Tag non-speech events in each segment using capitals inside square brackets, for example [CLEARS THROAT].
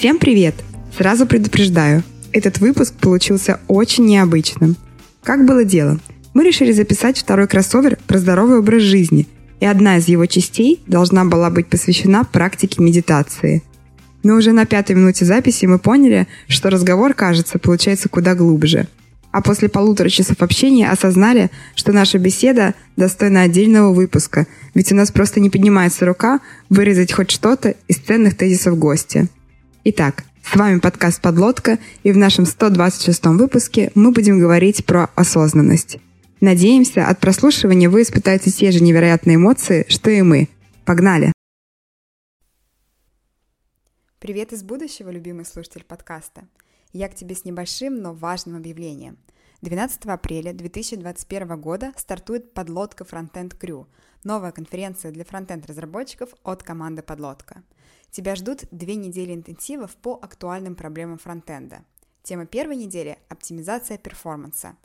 Всем привет! Сразу предупреждаю, этот выпуск получился очень необычным. Как было дело? Мы решили записать второй кроссовер про здоровый образ жизни, и одна из его частей должна была быть посвящена практике медитации. Но уже на пятой минуте записи мы поняли, что разговор, кажется, получается куда глубже. А после полутора часов общения осознали, что наша беседа достойна отдельного выпуска, ведь у нас просто не поднимается рука вырезать хоть что-то из ценных тезисов гостя. Итак, с вами подкаст «Подлодка», и в нашем 126 выпуске мы будем говорить про осознанность. Надеемся, от прослушивания вы испытаете те же невероятные эмоции, что и мы. Погнали! Привет из будущего, любимый слушатель подкаста. Я к тебе с небольшим, но важным объявлением. 12 апреля 2021 года стартует подлодка Frontend Crew, новая конференция для фронтенд-разработчиков от команды Подлодка – Тебя ждут две недели интенсивов по актуальным проблемам фронтенда. Тема первой недели – оптимизация перформанса.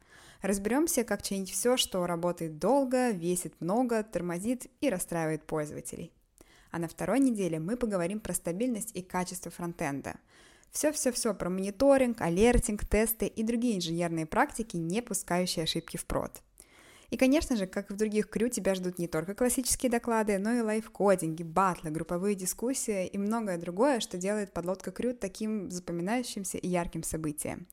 Разберемся, как чинить все, что работает долго, весит много, тормозит и расстраивает пользователей. А на второй неделе мы поговорим про стабильность и качество фронтенда. Все-все-все про мониторинг, алертинг, тесты и другие инженерные практики, не пускающие ошибки в прод. И, конечно же, как и в других крю, тебя ждут не только классические доклады, но и лайфкодинги, батлы, групповые дискуссии и многое другое, что делает подлодка крю таким запоминающимся и ярким событием.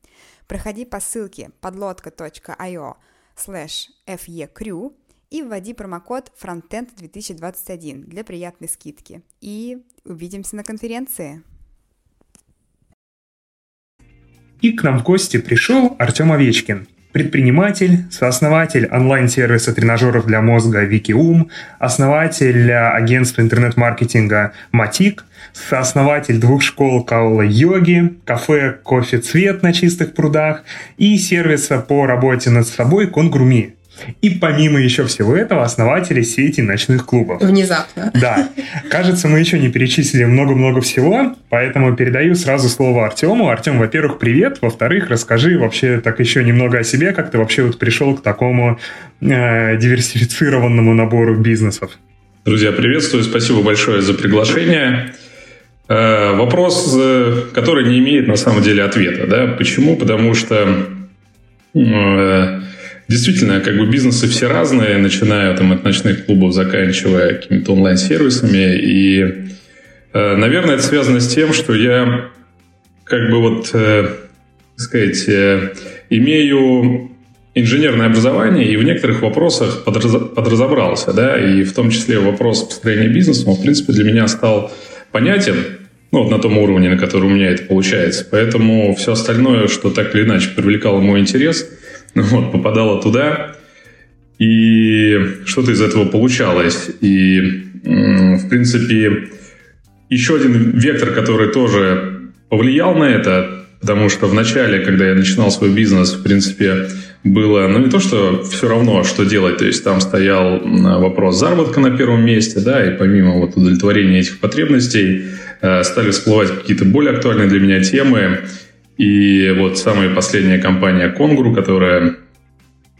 Проходи по ссылке подлодка.io slash fecrew и вводи промокод Frontend 2021 для приятной скидки. И увидимся на конференции! И к нам в гости пришел Артем Овечкин, предприниматель, сооснователь онлайн-сервиса тренажеров для мозга Викиум, основатель агентства интернет-маркетинга Матик, сооснователь двух школ Каула йоги, кафе «Кофе Цвет» на чистых прудах и сервиса по работе над собой Конгруми. И помимо еще всего этого, основатели сети ночных клубов. Внезапно. Да. Кажется, мы еще не перечислили много-много всего, поэтому передаю сразу слово Артему. Артем, во-первых, привет. Во-вторых, расскажи вообще так еще немного о себе, как ты вообще вот пришел к такому э, диверсифицированному набору бизнесов. Друзья, приветствую. Спасибо большое за приглашение. Э, вопрос, э, который не имеет на самом деле ответа. Да? Почему? Потому что э, Действительно, как бы бизнесы все разные, начиная там, от ночных клубов, заканчивая какими-то онлайн-сервисами. И, э, наверное, это связано с тем, что я как бы вот, э, сказать, э, имею инженерное образование и в некоторых вопросах подразобрался, да, и в том числе вопрос построения бизнеса, он, в принципе, для меня стал понятен, ну, вот на том уровне, на который у меня это получается. Поэтому все остальное, что так или иначе привлекало мой интерес – вот, попадала туда, и что-то из этого получалось. И, в принципе, еще один вектор, который тоже повлиял на это, потому что в начале, когда я начинал свой бизнес, в принципе, было, ну, не то, что все равно, что делать, то есть там стоял вопрос заработка на первом месте, да, и помимо вот удовлетворения этих потребностей э, стали всплывать какие-то более актуальные для меня темы, и вот самая последняя компания Конгру, которая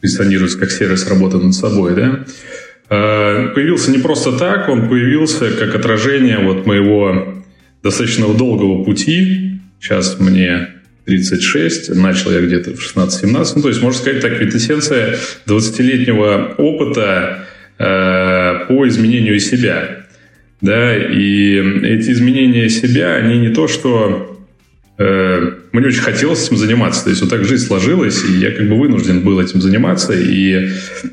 позиционируется как сервис работы над собой, да, э, появился не просто так, он появился как отражение вот моего достаточно долгого пути. Сейчас мне 36, начал я где-то в 16-17, ну, то есть, можно сказать, так, квинтэссенция 20-летнего опыта э, по изменению себя. Да, и эти изменения себя, они не то, что мне очень хотелось этим заниматься. То есть вот так жизнь сложилась, и я как бы вынужден был этим заниматься. И,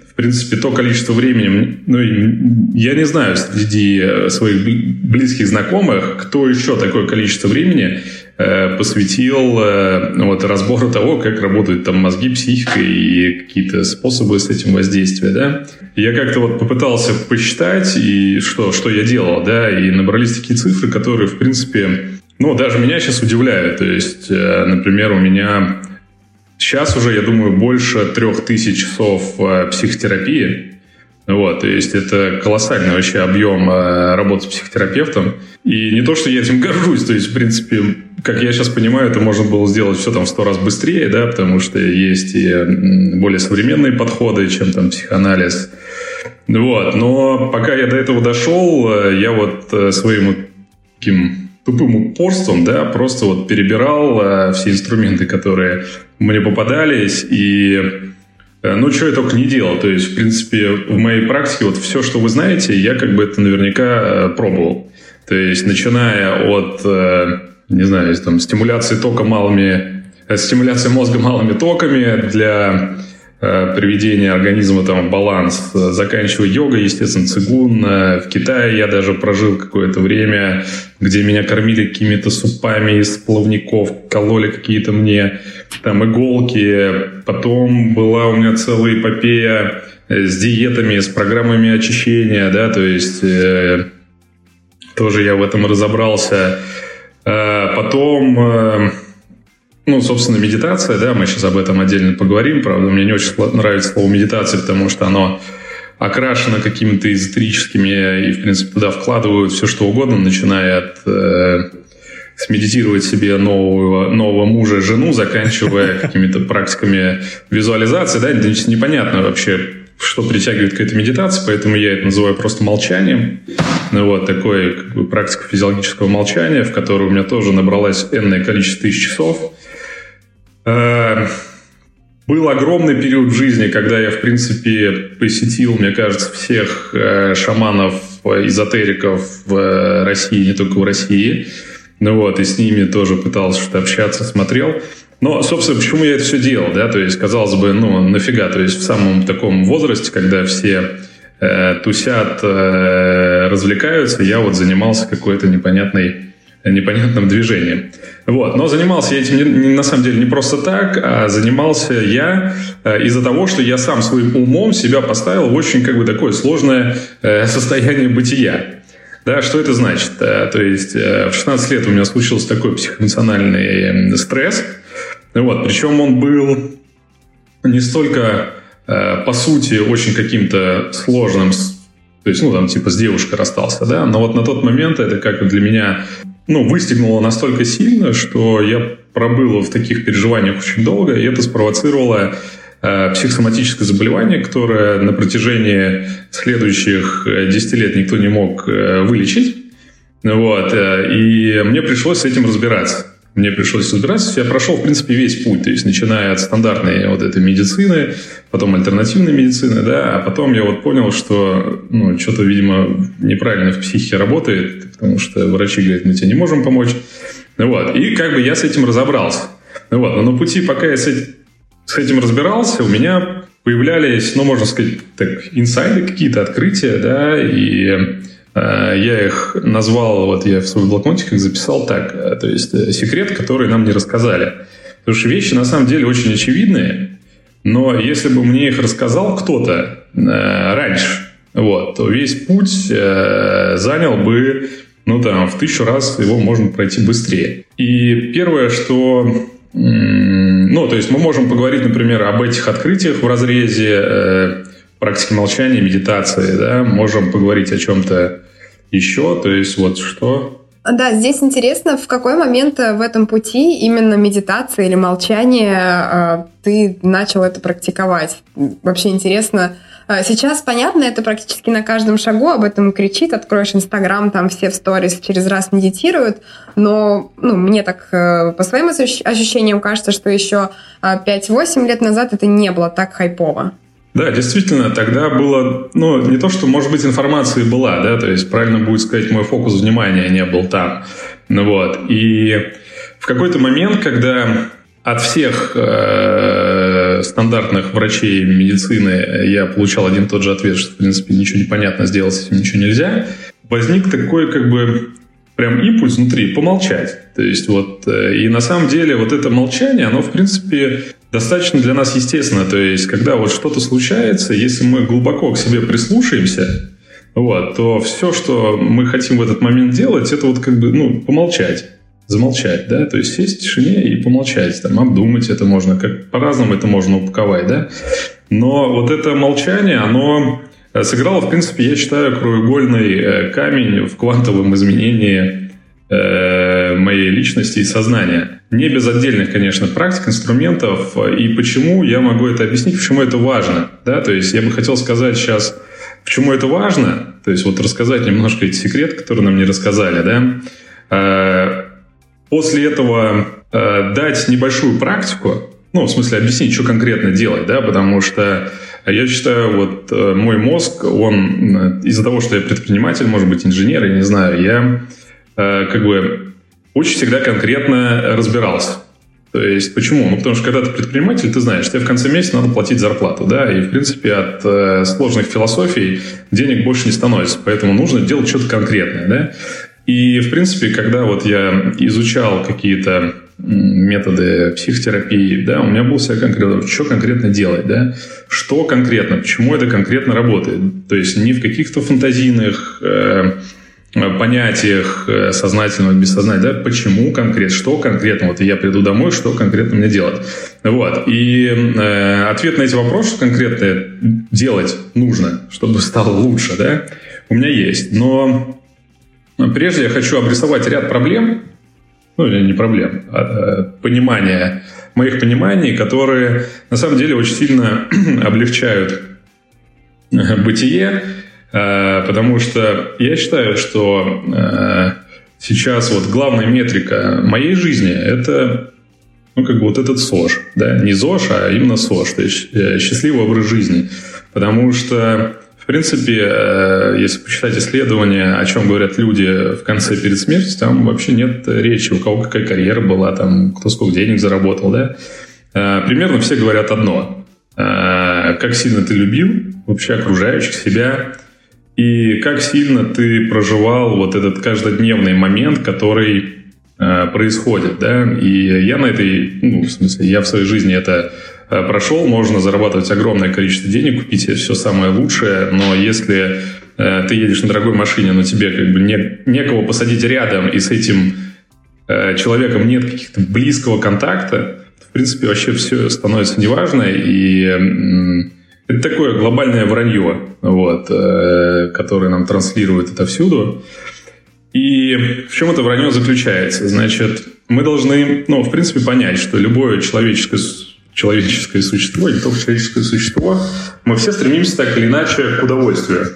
в принципе, то количество времени... Ну, я не знаю среди э, своих близких знакомых, кто еще такое количество времени э, посвятил вот, разбору того, как работают там мозги, психика и какие-то способы с этим воздействия, да. Я как-то вот попытался посчитать, и что, что я делал, да, и набрались такие цифры, которые, в принципе, ну, даже меня сейчас удивляют. То есть, э, например, у меня сейчас уже, я думаю, больше трех тысяч часов э, психотерапии. Вот, то есть это колоссальный вообще объем э, работы с психотерапевтом. И не то, что я этим [LAUGHS] горжусь, то есть, в принципе, как я сейчас понимаю, это можно было сделать все там в сто раз быстрее, да, потому что есть и более современные подходы, чем там психоанализ. Вот, но пока я до этого дошел, я вот своим таким тупым упорством, да, просто вот перебирал э, все инструменты, которые мне попадались, и э, ну, что я только не делал. То есть, в принципе, в моей практике вот все, что вы знаете, я как бы это наверняка э, пробовал. То есть, начиная от, э, не знаю, там, стимуляции тока малыми, э, стимуляции мозга малыми токами для Э, приведения организма там, в баланс, заканчивая йогой, естественно, цигун. Э, в Китае я даже прожил какое-то время, где меня кормили какими-то супами из плавников, кололи какие-то мне там иголки. Потом была у меня целая эпопея э, с диетами, с программами очищения, да, то есть э, тоже я в этом разобрался. Э, потом... Э, ну, собственно, медитация, да, мы сейчас об этом отдельно поговорим, правда, мне не очень нравится слово медитация, потому что оно окрашено какими-то эзотерическими, и, в принципе, туда вкладывают все, что угодно, начиная от э, смедитировать себе нового, нового мужа, жену, заканчивая какими-то практиками визуализации, да, непонятно вообще, что притягивает к этой медитации, поэтому я это называю просто молчанием. Ну, вот такой как бы, практика физиологического молчания, в которой у меня тоже набралось энное количество тысяч часов. Э, был огромный период в жизни, когда я, в принципе, посетил, мне кажется, всех э, шаманов, эзотериков в России, не только в России. Ну вот, и с ними тоже пытался что-то общаться, смотрел. Но, собственно, почему я это все делал, да? То есть, казалось бы, ну, нафига? То есть, в самом таком возрасте, когда все э, тусят, э, развлекаются, я вот занимался какой-то непонятной непонятным движением. Вот. Но занимался я этим не, не, на самом деле не просто так, а занимался я э, из-за того, что я сам своим умом себя поставил в очень как бы такое сложное э, состояние бытия. Да, что это значит? Э, то есть э, в 16 лет у меня случился такой психоэмоциональный стресс. Вот. Причем он был не столько э, по сути очень каким-то сложным, то есть, ну, там, типа, с девушкой расстался, да, но вот на тот момент это как для меня ну, выстегнуло настолько сильно, что я пробыл в таких переживаниях очень долго, и это спровоцировало э, психосоматическое заболевание, которое на протяжении следующих 10 э, лет никто не мог э, вылечить. Вот, э, и мне пришлось с этим разбираться мне пришлось разбираться. Я прошел, в принципе, весь путь, то есть начиная от стандартной вот этой медицины, потом альтернативной медицины, да, а потом я вот понял, что, ну, что-то, видимо, неправильно в психике работает, потому что врачи говорят, мы тебе не можем помочь. Вот, и как бы я с этим разобрался. Вот, но на пути, пока я с этим, с этим разбирался, у меня появлялись, ну, можно сказать, так, инсайды какие-то, открытия, да, и я их назвал, вот я в свой блокнотик их записал так, э, то есть э, секрет, который нам не рассказали. Потому что вещи на самом деле очень очевидные, но если бы мне их рассказал кто-то раньше, вот, то весь путь занял бы, ну там, в тысячу раз его можно пройти быстрее. И первое, что ну, то есть мы можем поговорить, например, об этих открытиях в разрезе практики молчания, медитации, да, можем поговорить о чем-то еще, то есть вот что да, здесь интересно, в какой момент в этом пути именно медитация или молчание а, ты начал это практиковать? Вообще интересно. А, сейчас, понятно, это практически на каждом шагу об этом кричит. Откроешь Инстаграм, там все в сторис через раз медитируют. Но ну, мне так э, по своим ощущениям кажется, что еще 5-8 лет назад это не было так хайпово. Да, действительно, тогда было, ну, не то, что, может быть, информации была, да, то есть, правильно будет сказать, мой фокус внимания не был там. Ну вот, и в какой-то момент, когда от всех э, стандартных врачей медицины я получал один и тот же ответ, что, в принципе, ничего не понятно, сделать с этим ничего нельзя, возник такой, как бы, прям импульс внутри помолчать. То есть вот, э, и на самом деле вот это молчание, оно, в принципе, достаточно для нас естественно. То есть, когда вот что-то случается, если мы глубоко к себе прислушаемся, вот, то все, что мы хотим в этот момент делать, это вот как бы, ну, помолчать, замолчать, да, то есть сесть в тишине и помолчать, там, обдумать это можно, как по-разному это можно упаковать, да. Но вот это молчание, оно сыграло, в принципе, я считаю, краеугольный э, камень в квантовом изменении э, моей личности и сознания. Не без отдельных, конечно, практик, инструментов. И почему я могу это объяснить, почему это важно. Да? То есть я бы хотел сказать сейчас, почему это важно. То есть вот рассказать немножко эти секреты, которые нам не рассказали. Да? после этого дать небольшую практику, ну, в смысле, объяснить, что конкретно делать, да, потому что я считаю, вот мой мозг, он из-за того, что я предприниматель, может быть, инженер, я не знаю, я как бы очень всегда конкретно разбирался. То есть почему? Ну, потому что когда ты предприниматель, ты знаешь, тебе в конце месяца надо платить зарплату, да, и в принципе от э, сложных философий денег больше не становится, поэтому нужно делать что-то конкретное, да. И в принципе, когда вот я изучал какие-то методы психотерапии, да, у меня был себя конкретно, что конкретно делать, да, что конкретно, почему это конкретно работает. То есть не в каких-то фантазийных Э, понятиях э, сознательного, бессознательного, да, почему конкретно, что конкретно, вот я приду домой, что конкретно мне делать. Вот. И э, ответ на эти вопросы, что конкретно делать нужно, чтобы стало лучше, да, у меня есть. Но прежде я хочу обрисовать ряд проблем, ну, или не проблем, а э, понимания, моих пониманий, которые на самом деле очень сильно [CLEARS THROAT] облегчают бытие, Э, потому что я считаю, что э, сейчас вот главная метрика моей жизни – это ну, как бы вот этот СОЖ, да, не ЗОЖ, а именно СОЖ, то есть э, счастливый образ жизни. Потому что, в принципе, если почитать исследования, о чем говорят люди в конце перед смертью, там вообще нет речи, у кого какая карьера была, там, кто сколько денег заработал, да. Примерно все говорят одно. Как сильно ты любил вообще окружающих, себя, и как сильно ты проживал вот этот каждодневный момент, который э, происходит, да, и я на этой, ну, в смысле, я в своей жизни это э, прошел, можно зарабатывать огромное количество денег, купить все самое лучшее, но если э, ты едешь на дорогой машине, но тебе как бы не, некого посадить рядом, и с этим э, человеком нет каких-то близкого контакта, в принципе, вообще все становится неважно, и это такое глобальное вранье, вот, э, которое нам транслирует отовсюду. И в чем это вранье заключается? Значит, мы должны, ну, в принципе, понять, что любое человеческое, человеческое существо, не только человеческое существо, мы все стремимся так или иначе к удовольствию.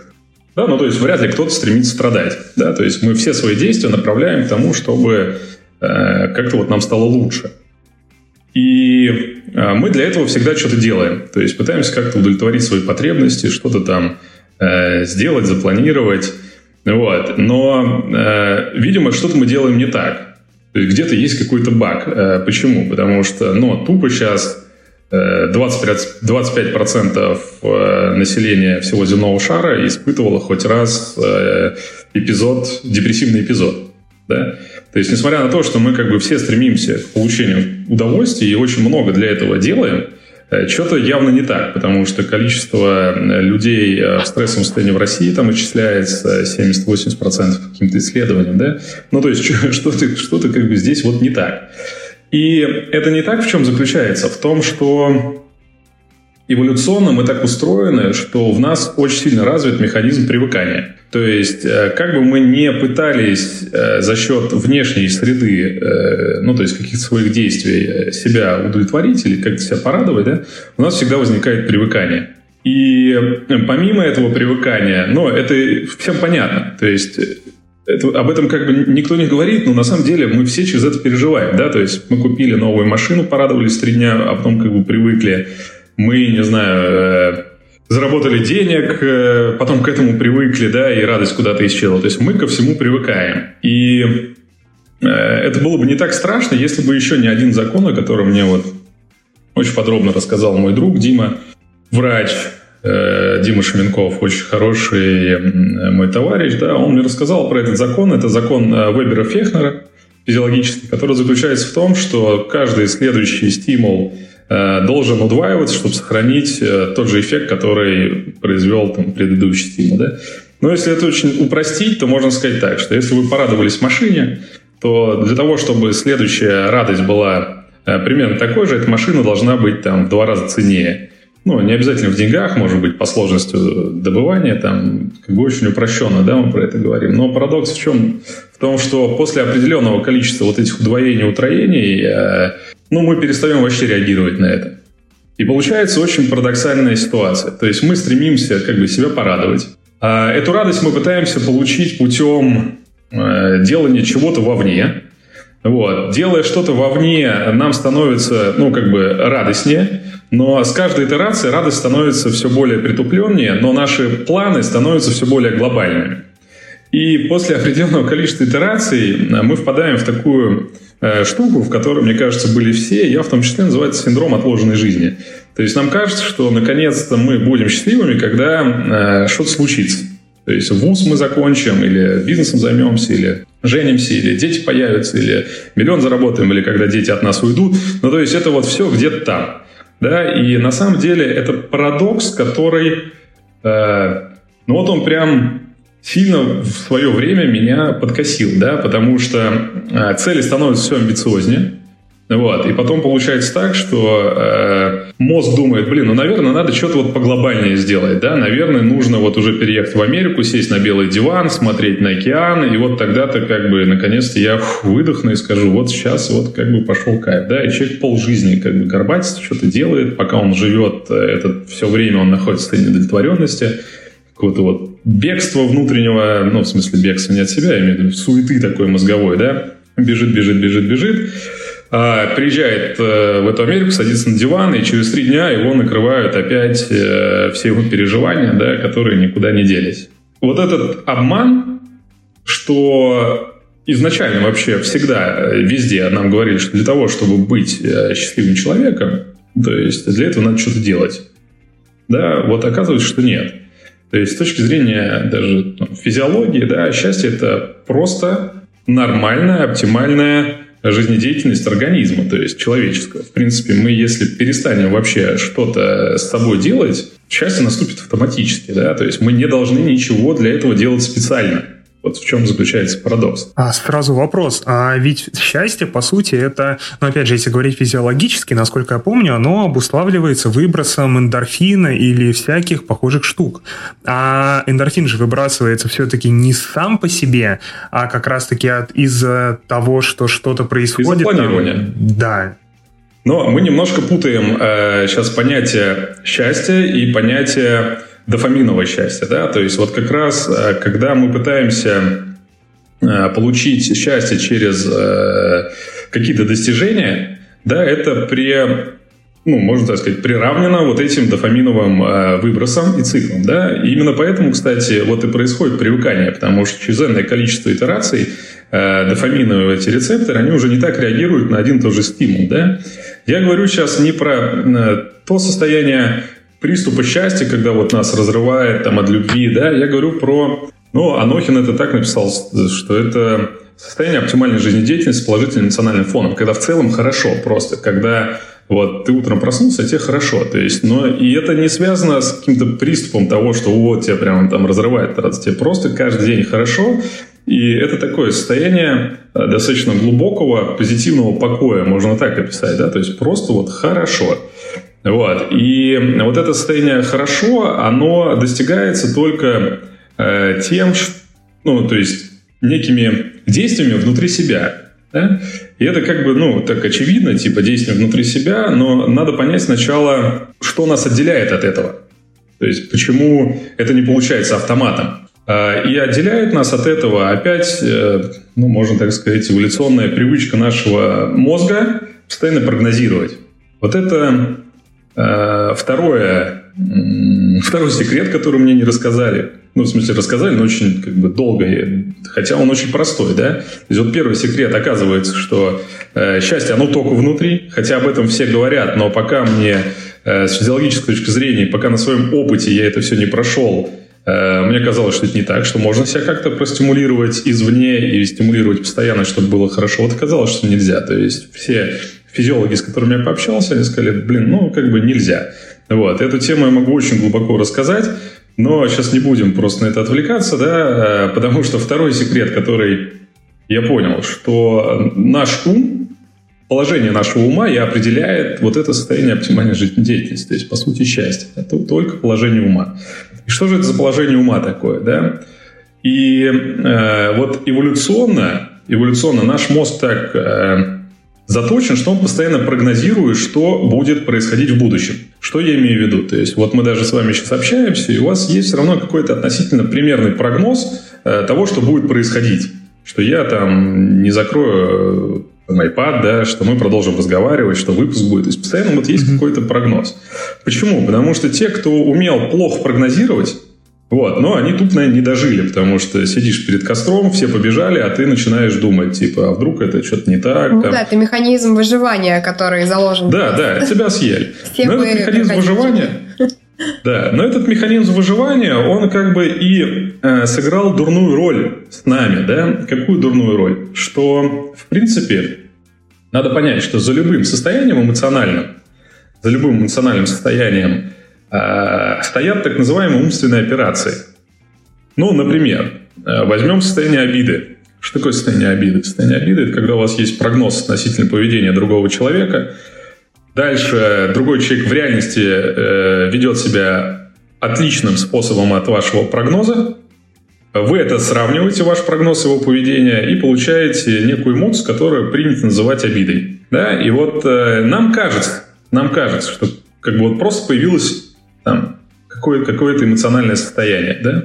Да, ну, то есть вряд ли кто-то стремится страдать. Да, то есть мы все свои действия направляем к тому, чтобы э, как-то вот нам стало лучше. И а, мы для этого всегда что-то делаем. То есть пытаемся как-то удовлетворить свои потребности, что-то там э, сделать, запланировать. Вот. Но, э, видимо, что-то мы делаем не так. Где-то есть какой-то баг. Э, почему? Потому что, ну, тупо сейчас 20, 25% э, населения всего земного шара испытывало хоть раз э, эпизод, депрессивный эпизод. Да? То есть, несмотря на то, что мы как бы все стремимся к получению удовольствия и очень много для этого делаем, э, что-то явно не так, потому что количество э, людей э, в стрессовом состоянии в России там исчисляется 70-80% каким-то исследованиям, да? Ну, то есть [LAUGHS] что-то, что-то как бы здесь вот не так. И это не так в чем заключается? В том, что эволюционно мы так устроены, что в нас очень сильно развит механизм привыкания. То есть, э, как бы мы не пытались э, за счет внешней среды, э, ну, то есть каких-то своих действий себя удовлетворить или как-то себя порадовать, да, у нас всегда возникает привыкание. И помимо этого привыкания, ну, это всем понятно. То есть это, об этом как бы никто не говорит, но на самом деле мы все через это переживаем, да, то есть мы купили новую машину, порадовались три дня, а потом как бы привыкли мы, не знаю, э, заработали денег, э, потом к этому привыкли, да, и радость куда-то исчезла. То есть мы ко всему привыкаем. И э, это было бы не так страшно, если бы еще не один закон, о котором мне вот очень подробно рассказал мой друг Дима, врач, Дима Шеменков, очень хороший мой товарищ, да, он мне рассказал про этот закон. Это закон Вебера-Фехнера физиологический, который заключается в том, что каждый следующий стимул – должен удваиваться, чтобы сохранить э, тот же эффект, который произвел там, предыдущий стимул. Да? Но если это очень упростить, то можно сказать так, что если вы порадовались машине, то для того, чтобы следующая радость была э, примерно такой же, эта машина должна быть там в два раза ценнее. Ну, не обязательно в деньгах, может быть, по сложности добывания, там, как бы очень упрощенно, да, мы про это говорим. Но парадокс в чем? В том, что после определенного количества вот этих удвоений, утроений, ну, мы перестаем вообще реагировать на это. И получается очень парадоксальная ситуация. То есть мы стремимся как бы себя порадовать. А эту радость мы пытаемся получить путем э, делание чего-то вовне. Вот. Делая что-то вовне, нам становится, ну, как бы радостнее, но с каждой итерацией радость становится все более притупленнее, но наши планы становятся все более глобальными. И после определенного количества итераций э, мы впадаем в такую штуку, в которой, мне кажется, были все, я в том числе называется синдром отложенной жизни. То есть нам кажется, что наконец-то мы будем счастливыми, когда э, что-то случится. То есть вуз мы закончим, или бизнесом займемся, или женимся, или дети появятся, или миллион заработаем, или когда дети от нас уйдут. Ну, то есть это вот все где-то там. Да? И на самом деле это парадокс, который, э, ну вот он прям сильно в свое время меня подкосил, да, потому что э, цели становятся все амбициознее, вот. И потом получается так, что э, мозг думает, блин, ну, наверное, надо что-то вот поглобальнее сделать, да, наверное, нужно вот уже переехать в Америку, сесть на белый диван, смотреть на океан, и вот тогда-то как бы наконец-то я выдохну и скажу, вот сейчас вот как бы пошел кайф, да, и человек полжизни как бы горбатится, что-то делает, пока он живет, э, это все время он находится в состоянии удовлетворенности, какого-то вот бегства внутреннего, ну, в смысле бегства не от себя, я имею в виду суеты такой мозговой, да, бежит, бежит, бежит, бежит, а, приезжает э, в эту Америку, садится на диван, и через три дня его накрывают опять э, все его переживания, да, которые никуда не делись. Вот этот обман, что изначально вообще всегда э, везде нам говорили, что для того, чтобы быть счастливым человеком, то есть для этого надо что-то делать. Да, вот оказывается, что нет. То есть с точки зрения даже ну, физиологии, да, счастье это просто нормальная, оптимальная жизнедеятельность организма, то есть человеческого. В принципе, мы, если перестанем вообще что-то с собой делать, счастье наступит автоматически, да, то есть мы не должны ничего для этого делать специально. Вот в чем заключается парадокс. А сразу вопрос. А ведь счастье, по сути, это, ну, опять же, если говорить физиологически, насколько я помню, оно обуславливается выбросом эндорфина или всяких похожих штук. А эндорфин же выбрасывается все-таки не сам по себе, а как раз-таки от, из-за того, что что-то происходит. Из-за планирования. Там, да, но мы немножко путаем э, сейчас понятие счастья и понятие дофаминовое счастье, да, то есть вот как раз, э, когда мы пытаемся э, получить счастье через э, какие-то достижения, да, это при ну, можно так сказать, приравнено вот этим дофаминовым выбросам и циклам, да, и именно поэтому, кстати, вот и происходит привыкание, потому что чрезмерное количество итераций дофаминовые эти рецепторы, они уже не так реагируют на один и тот же стимул, да. Я говорю сейчас не про то состояние приступа счастья, когда вот нас разрывает там от любви, да, я говорю про... Ну, Анохин это так написал, что это состояние оптимальной жизнедеятельности с положительным эмоциональным фоном, когда в целом хорошо просто, когда вот ты утром проснулся, тебе хорошо. То есть, но и это не связано с каким-то приступом того, что вот тебя прямо там разрывает радость. Тебе просто каждый день хорошо, и это такое состояние э, достаточно глубокого позитивного покоя, можно так описать, да, то есть просто вот хорошо. Вот. И вот это состояние хорошо, оно достигается только э, тем, что, ну, то есть некими действиями внутри себя. Да? И это как бы, ну, так очевидно, типа действия внутри себя, но надо понять сначала, что нас отделяет от этого. То есть почему это не получается автоматом. А, и отделяет нас от этого опять, э, ну, можно так сказать, эволюционная привычка нашего мозга постоянно прогнозировать. Вот это второе, второй секрет, который мне не рассказали. Ну, в смысле, рассказали, но очень как бы долго, хотя он очень простой, да. То есть вот первый секрет, оказывается, что э, счастье, оно только внутри, хотя об этом все говорят, но пока мне э, с физиологической точки зрения, пока на своем опыте я это все не прошел, э, мне казалось, что это не так, что можно себя как-то простимулировать извне и стимулировать постоянно, чтобы было хорошо. Вот оказалось, что нельзя. То есть все физиологи, с которыми я пообщался, они сказали, блин, ну, как бы нельзя. Вот, эту тему я могу очень глубоко рассказать, но сейчас не будем просто на это отвлекаться, да, э, потому что второй секрет, который я понял, что наш ум, положение нашего ума и определяет вот это состояние оптимальной жизнедеятельности, то есть, по сути, счастье. Это только положение ума. И что же это за положение ума такое, да? И э, вот эволюционно, эволюционно наш мозг так э, заточен, что он постоянно прогнозирует, что будет происходить в будущем. Что я имею в виду? То есть вот мы даже с вами сейчас общаемся, и у вас есть все равно какой-то относительно примерный прогноз э, того, что будет происходить. что я там не закрою там, iPad, да, что мы продолжим разговаривать, что выпуск будет. То есть постоянно вот есть mm-hmm. какой-то прогноз. Почему? Потому что те, кто умел плохо прогнозировать, вот, но они тут, наверное, не дожили, потому что сидишь перед костром, все побежали, а ты начинаешь думать, типа, а вдруг это что-то не так? Ну там. да, это механизм выживания, который заложен. Да, да, тебя съели. [LAUGHS] Но этот механизм выживания... [LAUGHS] Да, но этот механизм выживания, он как бы и э, сыграл дурную роль с нами, да? Какую дурную роль? Что, в принципе, надо понять, что за любым состоянием эмоциональным, за любым эмоциональным состоянием стоят так называемые умственные операции. Ну, например, э, возьмем состояние обиды. Что такое состояние обиды? Состояние обиды – это когда у вас есть прогноз относительно поведения другого человека – Дальше другой человек в реальности э, ведет себя отличным способом от вашего прогноза. Вы это сравниваете, ваш прогноз его поведения, и получаете некую эмоцию, которую принято называть обидой. Да? И вот э, нам кажется, нам кажется, что как бы вот просто появилось там какое- какое-то эмоциональное состояние. Да?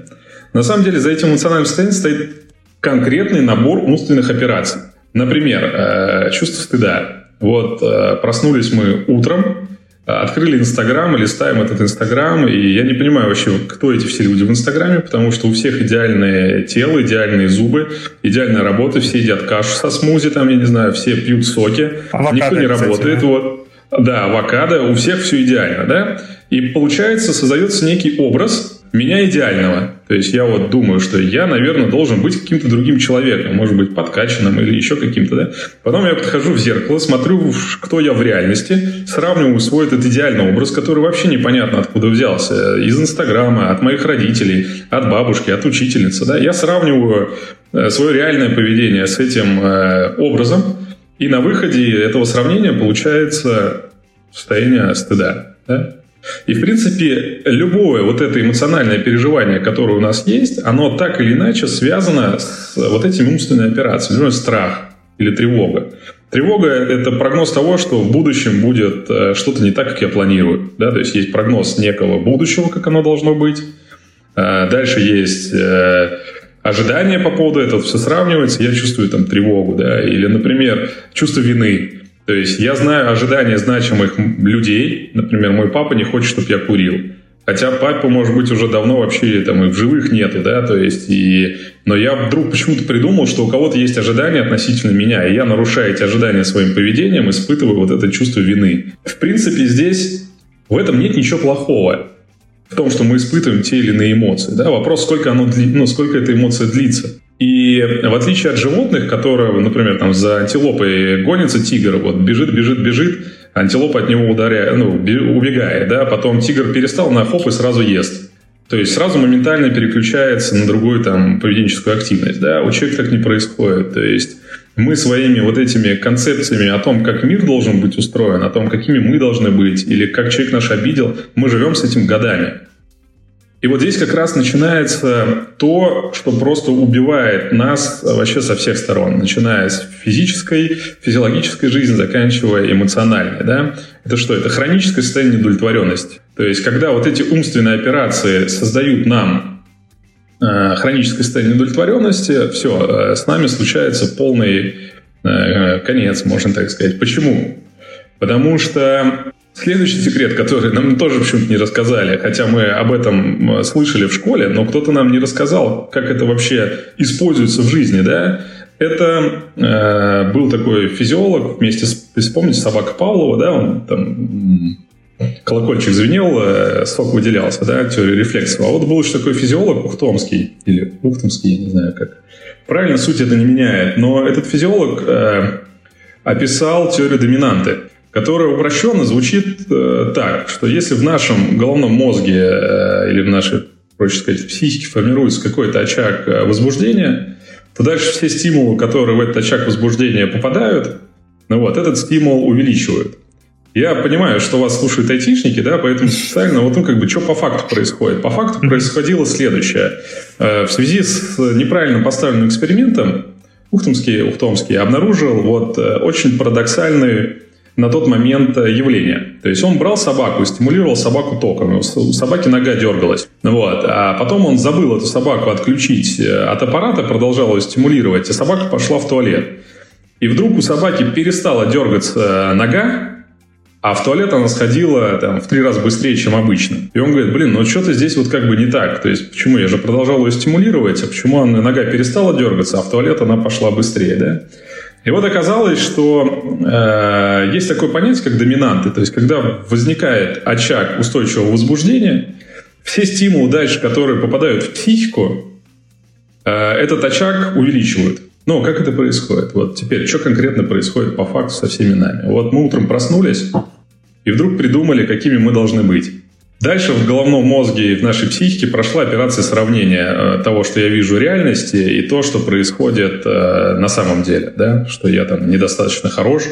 На самом деле за этим эмоциональным состоянием стоит конкретный набор умственных операций. Например, э, чувство стыда. Вот, э, проснулись мы утром, э, открыли Инстаграм, листаем этот Инстаграм, и я не понимаю вообще, кто эти все люди в Инстаграме, потому что у всех идеальное тело, идеальные зубы, идеальная работа, все едят кашу со смузи, там, я не знаю, все пьют соки, авокадо, никто не работает, кстати, да? вот. Да, авокадо, у всех все идеально, да? И получается, создается некий образ, меня идеального. То есть я вот думаю, что я, наверное, должен быть каким-то другим человеком, может быть, подкачанным или еще каким-то, да. Потом я подхожу в зеркало, смотрю, кто я в реальности, сравниваю свой этот идеальный образ, который вообще непонятно откуда взялся, из Инстаграма, от моих родителей, от бабушки, от учительницы, да. Я сравниваю э, свое реальное поведение с этим э, образом, и на выходе этого сравнения получается состояние стыда, да. И, в принципе, любое вот это эмоциональное переживание, которое у нас есть, оно так или иначе связано с вот этими умственными операциями. Например, страх или тревога. Тревога – это прогноз того, что в будущем будет э, что-то не так, как я планирую. Да? То есть есть прогноз некого будущего, как оно должно быть. Э, дальше есть э, ожидания по поводу этого, все сравнивается, я чувствую там тревогу. Да? Или, например, чувство вины. То есть я знаю ожидания значимых людей. Например, мой папа не хочет, чтобы я курил. Хотя папа, может быть, уже давно вообще там и в живых нету, да, то есть, и... но я вдруг почему-то придумал, что у кого-то есть ожидания относительно меня, и я, нарушая эти ожидания своим поведением, испытываю вот это чувство вины. В принципе, здесь в этом нет ничего плохого в том, что мы испытываем те или иные эмоции. Да? Вопрос, сколько, оно дли... ну, сколько эта эмоция длится. И в отличие от животных, которые, например, там за антилопой гонится тигр, вот бежит, бежит, бежит, антилопа от него ударяет, ну, убегает, да, потом тигр перестал на хоп и сразу ест. То есть сразу моментально переключается на другую там поведенческую активность, да, у человека так не происходит. То есть мы своими вот этими концепциями о том, как мир должен быть устроен, о том, какими мы должны быть, или как человек наш обидел, мы живем с этим годами. И вот здесь как раз начинается то, что просто убивает нас вообще со всех сторон, начиная с физической, физиологической жизни, заканчивая эмоциональной. Да? Это что? Это хроническое состояние недовлетворенности. То есть, когда вот эти умственные операции создают нам э, хроническое состояние недовлетворенности, все, э, с нами случается полный э, конец, можно так сказать. Почему? Потому что Следующий секрет, который нам тоже почему-то не рассказали, хотя мы об этом слышали в школе, но кто-то нам не рассказал, как это вообще используется в жизни, да? Это э, был такой физиолог вместе с, помните, собака Павлова, да, он там колокольчик звенел, э, сок выделялся, да, теория рефлексов. А вот был еще такой физиолог Ухтомский, или Ухтомский, я не знаю как. Правильно, суть это не меняет, но этот физиолог э, описал теорию доминанты которая упрощенно звучит э, так, что если в нашем головном мозге э, или в нашей, проще сказать, психике формируется какой-то очаг э, возбуждения, то дальше все стимулы, которые в этот очаг возбуждения попадают, ну вот, этот стимул увеличивают. Я понимаю, что вас слушают айтишники, да, поэтому специально, вот, ну, как бы, что по факту происходит? По факту происходило следующее. Э, в связи с неправильно поставленным экспериментом Ухтомский, Ухтомский обнаружил вот э, очень парадоксальный на тот момент э, явление. То есть он брал собаку, стимулировал собаку током, у собаки нога дергалась. Вот. А потом он забыл эту собаку отключить э, от аппарата, продолжал ее стимулировать, и собака пошла в туалет. И вдруг у собаки перестала дергаться нога, а в туалет она сходила там, в три раза быстрее, чем обычно. И он говорит, блин, ну что-то здесь вот как бы не так. То есть, почему? Я же продолжал ее стимулировать, а почему она, нога перестала дергаться, а в туалет она пошла быстрее, да? И вот оказалось, что э, есть такое понятие, как доминанты. То есть, когда возникает очаг устойчивого возбуждения, все стимулы дальше, которые попадают в психику, э, этот очаг увеличивают. Ну, как это происходит? Вот теперь, что конкретно происходит по факту со всеми нами? Вот мы утром проснулись и вдруг придумали, какими мы должны быть. Дальше в головном мозге и в нашей психике прошла операция сравнения э, того, что я вижу в реальности, и то, что происходит э, на самом деле. Да? Что я там недостаточно хорош,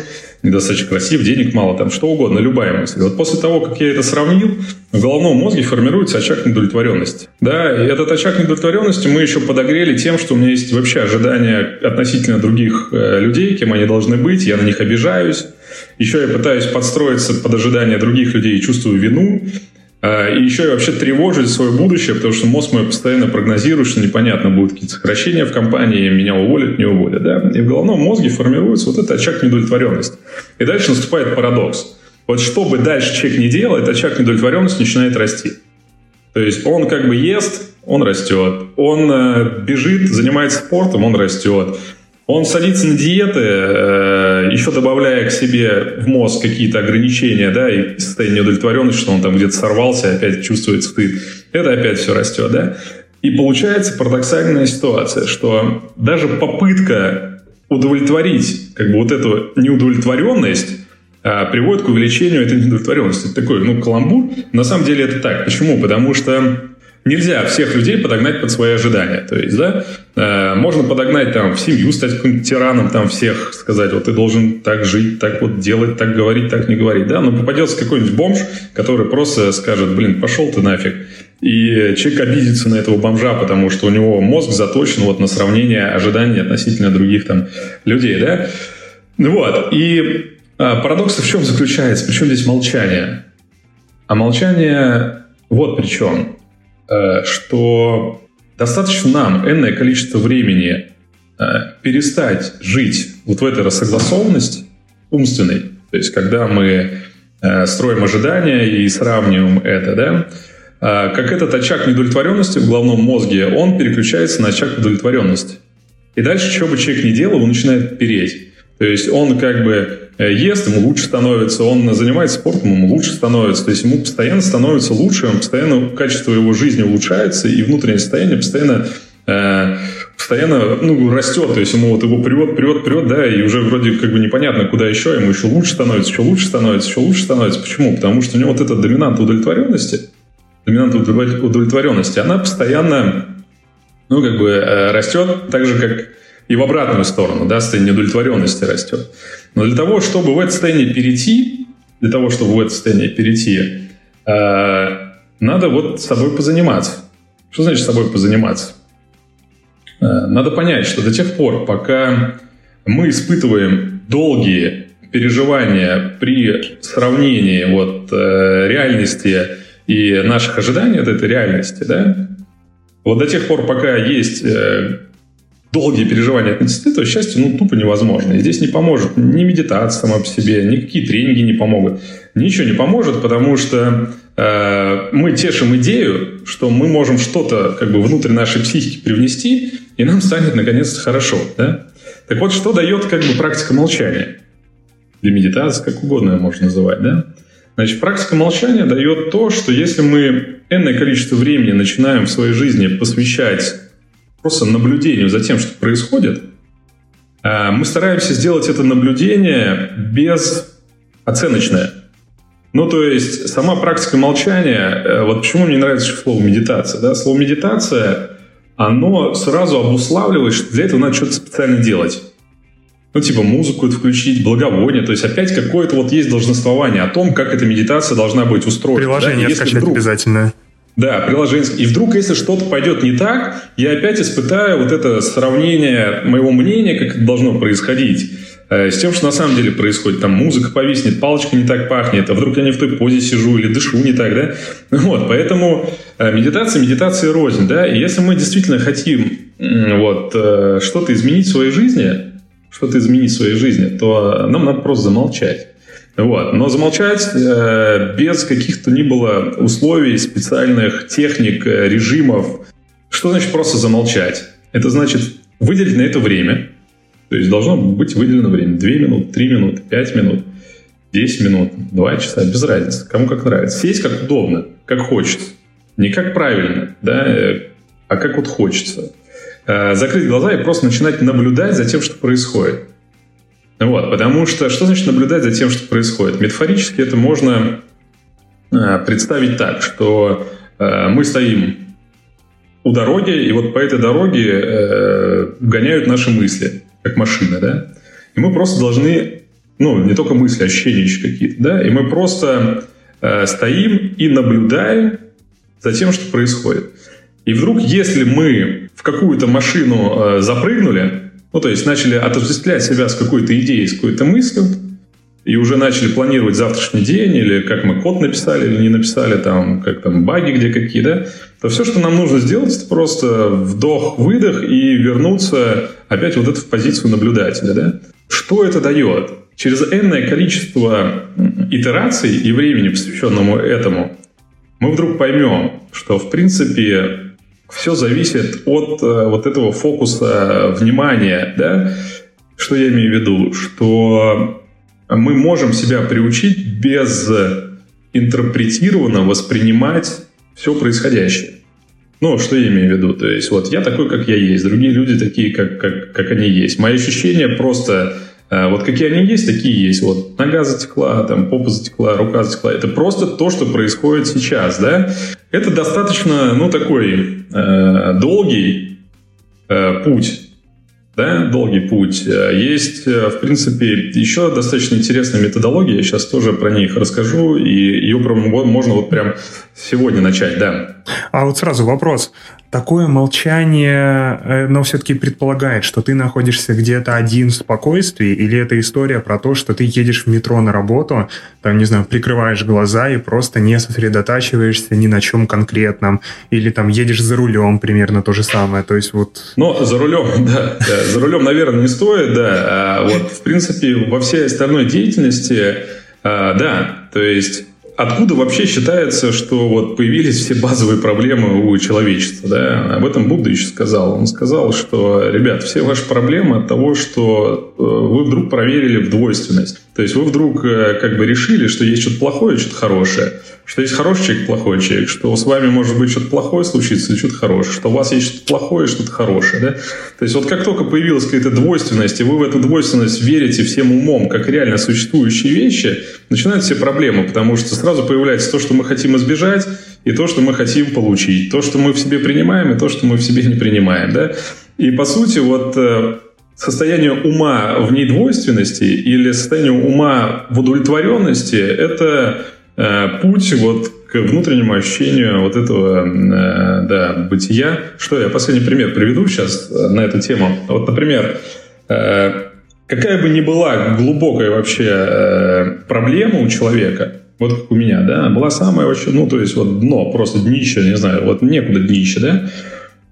недостаточно красив, денег мало, там что угодно, любая мысль. Вот после того, как я это сравнил, в головном мозге формируется очаг недовлетворенности. Да, и этот очаг недовлетворенности мы еще подогрели тем, что у меня есть вообще ожидания относительно других э, людей, кем они должны быть, я на них обижаюсь. Еще я пытаюсь подстроиться под ожидания других людей и чувствую вину. А, и еще я вообще тревожусь за свое будущее, потому что мозг мой постоянно прогнозирует, что непонятно, будут какие-то сокращения в компании, меня уволят, не уволят. Да? И в головном мозге формируется вот этот очаг недовлетворенности. И дальше наступает парадокс. Вот что бы дальше человек не делал, этот очаг недовлетворенности начинает расти. То есть он как бы ест, он растет. Он э, бежит, занимается спортом, он растет. Он садится на диеты, э, еще добавляя к себе в мозг какие-то ограничения, да, и состояние удовлетворенности, что он там где-то сорвался, опять чувствует стыд. Это опять все растет, да. И получается парадоксальная ситуация, что даже попытка удовлетворить как бы вот эту неудовлетворенность а, приводит к увеличению этой неудовлетворенности. Это такой, ну, каламбур. На самом деле это так. Почему? Потому что нельзя всех людей подогнать под свои ожидания. То есть, да, э, можно подогнать там в семью, стать каким-то тираном, там всех сказать, вот ты должен так жить, так вот делать, так говорить, так не говорить, да, но попадется какой-нибудь бомж, который просто скажет, блин, пошел ты нафиг. И человек обидится на этого бомжа, потому что у него мозг заточен вот на сравнение ожиданий относительно других там людей, да. Вот, и а, парадокс в чем заключается? Причем здесь молчание? А молчание вот при чем. Э, что достаточно нам энное количество времени э, перестать жить вот в этой рассогласованности умственной, то есть когда мы э, строим ожидания и сравниваем это, да, как этот очаг недовлетворенности в головном мозге, он переключается на очаг удовлетворенности. И дальше, что бы человек ни делал, он начинает переть. То есть он как бы ест, ему лучше становится, он занимается спортом, ему лучше становится. То есть ему постоянно становится лучше, он постоянно качество его жизни улучшается, и внутреннее состояние постоянно э, постоянно ну, растет, то есть ему вот его прет, прет, прет, да, и уже вроде как бы непонятно, куда еще, ему еще лучше становится, еще лучше становится, еще лучше становится. Почему? Потому что у него вот эта доминанта удовлетворенности, доминанта удовлетворенности, она постоянно, ну, как бы э, растет, так же, как и в обратную сторону, да, состояние удовлетворенности растет. Но для того, чтобы в это состояние перейти, для того, чтобы в это состояние перейти, э, надо вот с собой позаниматься. Что значит с собой позаниматься? Э, надо понять, что до тех пор, пока мы испытываем долгие переживания при сравнении вот, э, реальности и наших ожиданий от этой реальности, да, вот до тех пор, пока есть долгие переживания от медицины, то счастье ну, тупо невозможно. И здесь не поможет ни медитация сама по себе, никакие тренинги не помогут. Ничего не поможет, потому что э, мы тешим идею, что мы можем что-то как бы внутрь нашей психики привнести, и нам станет наконец-то хорошо. Да? Так вот, что дает как бы практика молчания? Или медитация, как угодно ее можно называть. Да? Значит, практика молчания дает то, что если мы энное количество времени начинаем в своей жизни посвящать просто наблюдению за тем, что происходит, а, мы стараемся сделать это наблюдение без оценочное. Ну, то есть сама практика молчания, э, вот почему мне нравится слово медитация. Да? Слово медитация, оно сразу обуславливает, что для этого надо что-то специально делать. Ну, типа музыку включить, благовоние. То есть опять какое-то вот есть долженствование о том, как эта медитация должна быть устроена. Приложение да? скачать вдруг... обязательно. Да, приложение. И вдруг, если что-то пойдет не так, я опять испытаю вот это сравнение моего мнения, как это должно происходить, э, с тем, что на самом деле происходит. Там музыка повиснет, палочка не так пахнет, а вдруг я не в той позе сижу или дышу не так, да? [LAUGHS] Вот, поэтому э, медитация, медитация рознь, да? И если мы действительно хотим вот что-то изменить в своей жизни, что-то изменить в своей жизни, то нам надо просто замолчать. Вот. Но замолчать э, без каких-то ни было условий, специальных техник, э, режимов. Что значит просто замолчать? Это значит выделить на это время. То есть должно быть выделено время. 2 минуты, 3 минуты, 5 минут, 10 минут, 2 часа. Без разницы. Кому как нравится. Сесть как удобно, как хочется. Не как правильно, да, э, а как вот хочется. Э, закрыть глаза и просто начинать наблюдать за тем, что происходит. Вот, потому что что значит наблюдать за тем, что происходит? Метафорически это можно э, представить так, что э, мы стоим у дороги, и вот по этой дороге э, гоняют наши мысли, как машина, да? И мы просто должны, ну, не только мысли, ощущения еще какие-то, да? И мы просто стоим и наблюдаем за тем, что происходит. И вдруг, если мы в какую-то машину запрыгнули, ну, то есть начали отождествлять себя с какой-то идеей, с какой-то мыслью, и уже начали планировать завтрашний день, или как мы код написали или не написали, там, как там баги где какие, да, то все, что нам нужно сделать, это просто вдох-выдох и вернуться опять вот это в позицию наблюдателя, да. Что это дает? Через энное количество итераций и времени, посвященному этому, мы вдруг поймем, что, в принципе, все зависит от э, вот этого фокуса внимания, да? Что я имею в виду? Что мы можем себя приучить без интерпретированно воспринимать все происходящее. Ну, что я имею в виду? То есть, вот я такой, как я есть, другие люди такие, как, как, как они есть. Мои ощущения просто э, вот какие они есть, такие есть. Вот нога затекла, там попа затекла, рука затекла. Это просто то, что происходит сейчас, да? Это достаточно, ну, такой э, долгий э, путь, да, долгий путь. Э, есть, э, в принципе, еще достаточно интересная методология, я сейчас тоже про них расскажу, и ее можно вот прям сегодня начать, да. А вот сразу вопрос такое молчание, э, но все-таки предполагает, что ты находишься где-то один в спокойствии, или это история про то, что ты едешь в метро на работу, там, не знаю, прикрываешь глаза и просто не сосредотачиваешься ни на чем конкретном, или там едешь за рулем, примерно то же самое, то есть вот... Ну, за рулем, [LAUGHS] да, да за рулем, наверное, не стоит, да, а вот, в принципе, во всей остальной деятельности, а, да, то есть откуда вообще считается, что вот появились все базовые проблемы у человечества? Да? Об этом Будда еще сказал. Он сказал, что, ребят, все ваши проблемы от того, что э, вы вдруг проверили в двойственность. То есть вы вдруг э, как бы решили, что есть что-то плохое, что-то хорошее что есть хороший человек, плохой человек, что с вами может быть что-то плохое случиться или что-то хорошее, что у вас есть что-то плохое, что-то хорошее. Да? То есть вот как только появилась какая-то двойственность, и вы в эту двойственность верите всем умом, как реально существующие вещи, начинаются все проблемы, потому что сразу появляется то, что мы хотим избежать, и то, что мы хотим получить, то, что мы в себе принимаем, и то, что мы в себе не принимаем. Да? И по сути вот э, состояние ума в недвойственности или состояние ума в удовлетворенности – это Э, путь вот к внутреннему ощущению вот этого э, да, бытия. Что я последний пример приведу сейчас э, на эту тему. Вот, например, какая бы ни была глубокая вообще проблема у человека, вот как у меня, да, была самая вообще, ну, то есть вот дно, просто днище, не знаю, вот некуда днище, да,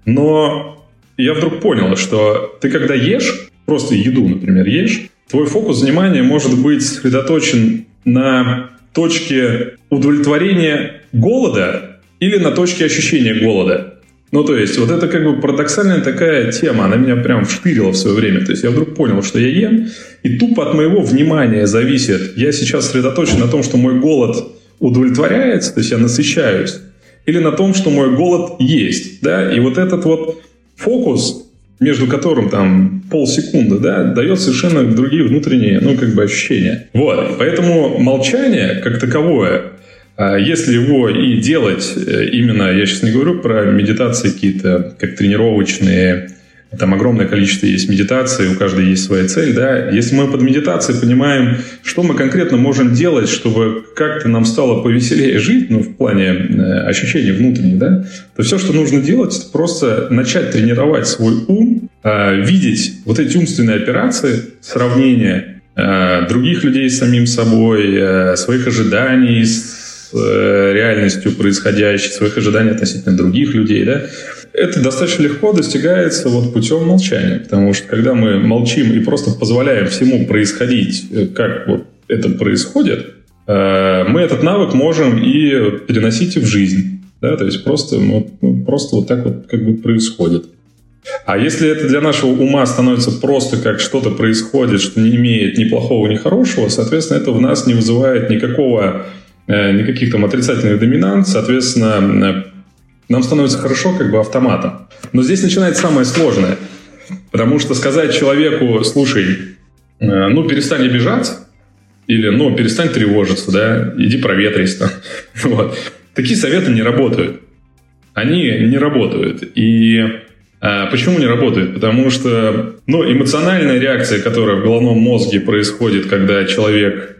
но я вдруг понял, что ты когда ешь, просто еду, например, ешь, твой фокус внимания может быть сосредоточен на точке удовлетворения голода или на точке ощущения голода. Ну, то есть, вот это как бы парадоксальная такая тема, она меня прям вштырила в свое время. То есть, я вдруг понял, что я ем, и тупо от моего внимания зависит, я сейчас сосредоточен на том, что мой голод удовлетворяется, то есть я насыщаюсь, или на том, что мой голод есть, да, и вот этот вот фокус, между которым там полсекунды, да, дает совершенно другие внутренние, ну, как бы ощущения. Вот, поэтому молчание как таковое, а, если его и делать э, именно, я сейчас не говорю про медитации какие-то, как тренировочные там огромное количество есть медитации, у каждой есть своя цель, да. Если мы под медитацией понимаем, что мы конкретно можем делать, чтобы как-то нам стало повеселее жить, ну, в плане э, ощущений внутренних, да, то все, что нужно делать, это просто начать тренировать свой ум, э, видеть вот эти умственные операции, сравнения э, других людей с самим собой, своих ожиданий с реальностью происходящей, своих ожиданий относительно других людей, да, это достаточно легко достигается вот путем молчания, потому что когда мы молчим и просто позволяем всему происходить, э, как вот это происходит, э, мы этот навык можем и переносить в жизнь. Да, то есть просто, ну, просто вот так вот как бы происходит. А если это для нашего ума становится просто как что-то происходит, что не имеет ни плохого, ни хорошего, соответственно, это в нас не вызывает никакого, э, никаких там отрицательных доминант, соответственно, нам становится хорошо как бы автоматом. Но здесь начинается самое сложное. Потому что сказать человеку, слушай, э, ну, перестань обижаться, или, ну, перестань тревожиться, да, иди проветрись там. [LAUGHS] Вот. Такие советы не работают. Они не работают. И а, почему не работают? Потому что, ну, эмоциональная реакция, которая в головном мозге происходит, когда человек